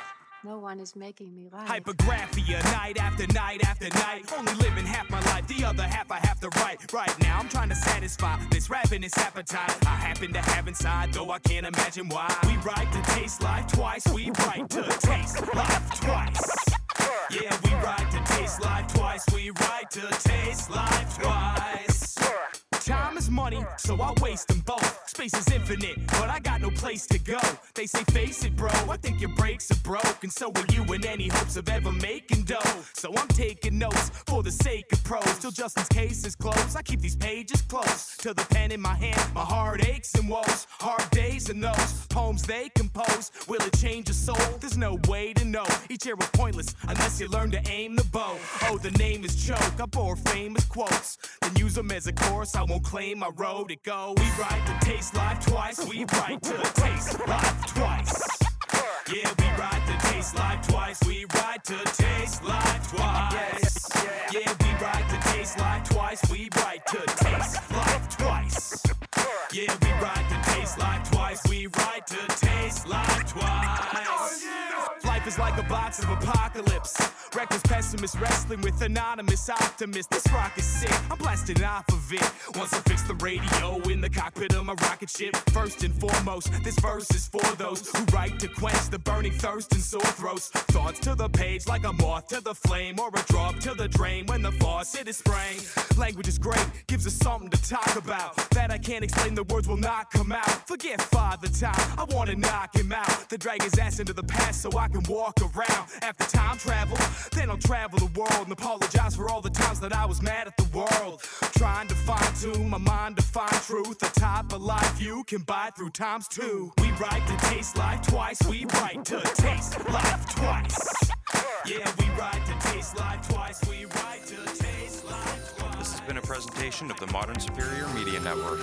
No one is making me right. Hypergraphia, night after night after night. Only living half my life, the other half I have to write. Right now, I'm trying to satisfy this ravenous appetite I happen to have inside, though I can't imagine why. We write to taste life twice, we write to taste life twice. Yeah, we write to taste life twice, we write to taste life twice. Time is money, so I waste them both. Space is infinite, but I got no place to go. They say, face it, bro. I think your brakes are broke, and so are you in any hopes of ever making dough. So I'm taking notes for the sake of pros. Till Justin's case is closed, I keep these pages close Till the pen in my hand. My heart aches and woes, hard days and those poems they compose. Will it change your soul? There's no way to know. Each was pointless unless you learn to aim the bow. Oh, the name is choke. I bore famous quotes, then use them as a course. I won't claim I wrote it. Go. We write to taste life twice. We write to taste life twice. Yeah, we write to taste life twice. We write to taste life twice. Yeah, we write to taste life twice. We write to taste life twice. Yeah, we write to taste life twice. We write to taste life like a box of apocalypse. Reckless pessimist. wrestling with anonymous optimist. This rock is sick, I'm blasting off of it. Once I fix the radio in the cockpit of my rocket ship, first and foremost, this verse is for those who write to quench the burning thirst and sore throats. Thoughts to the page like a moth to the flame, or a drop to the drain when the faucet is spraying. Language is great, gives us something to talk about. That I can't explain, the words will not come out. Forget Father Time, I wanna knock him out. Then drag his ass into the past so I can walk around. After time travel, then I'll travel the world and apologize for all the times that I was mad at the world. Trying to fine tune my mind to find truth. The type of life you can buy through times two. We write to taste life twice, we write to taste life twice. Yeah, we write to taste life twice, we write to taste life twice. This has been a presentation of the Modern Superior Media Network.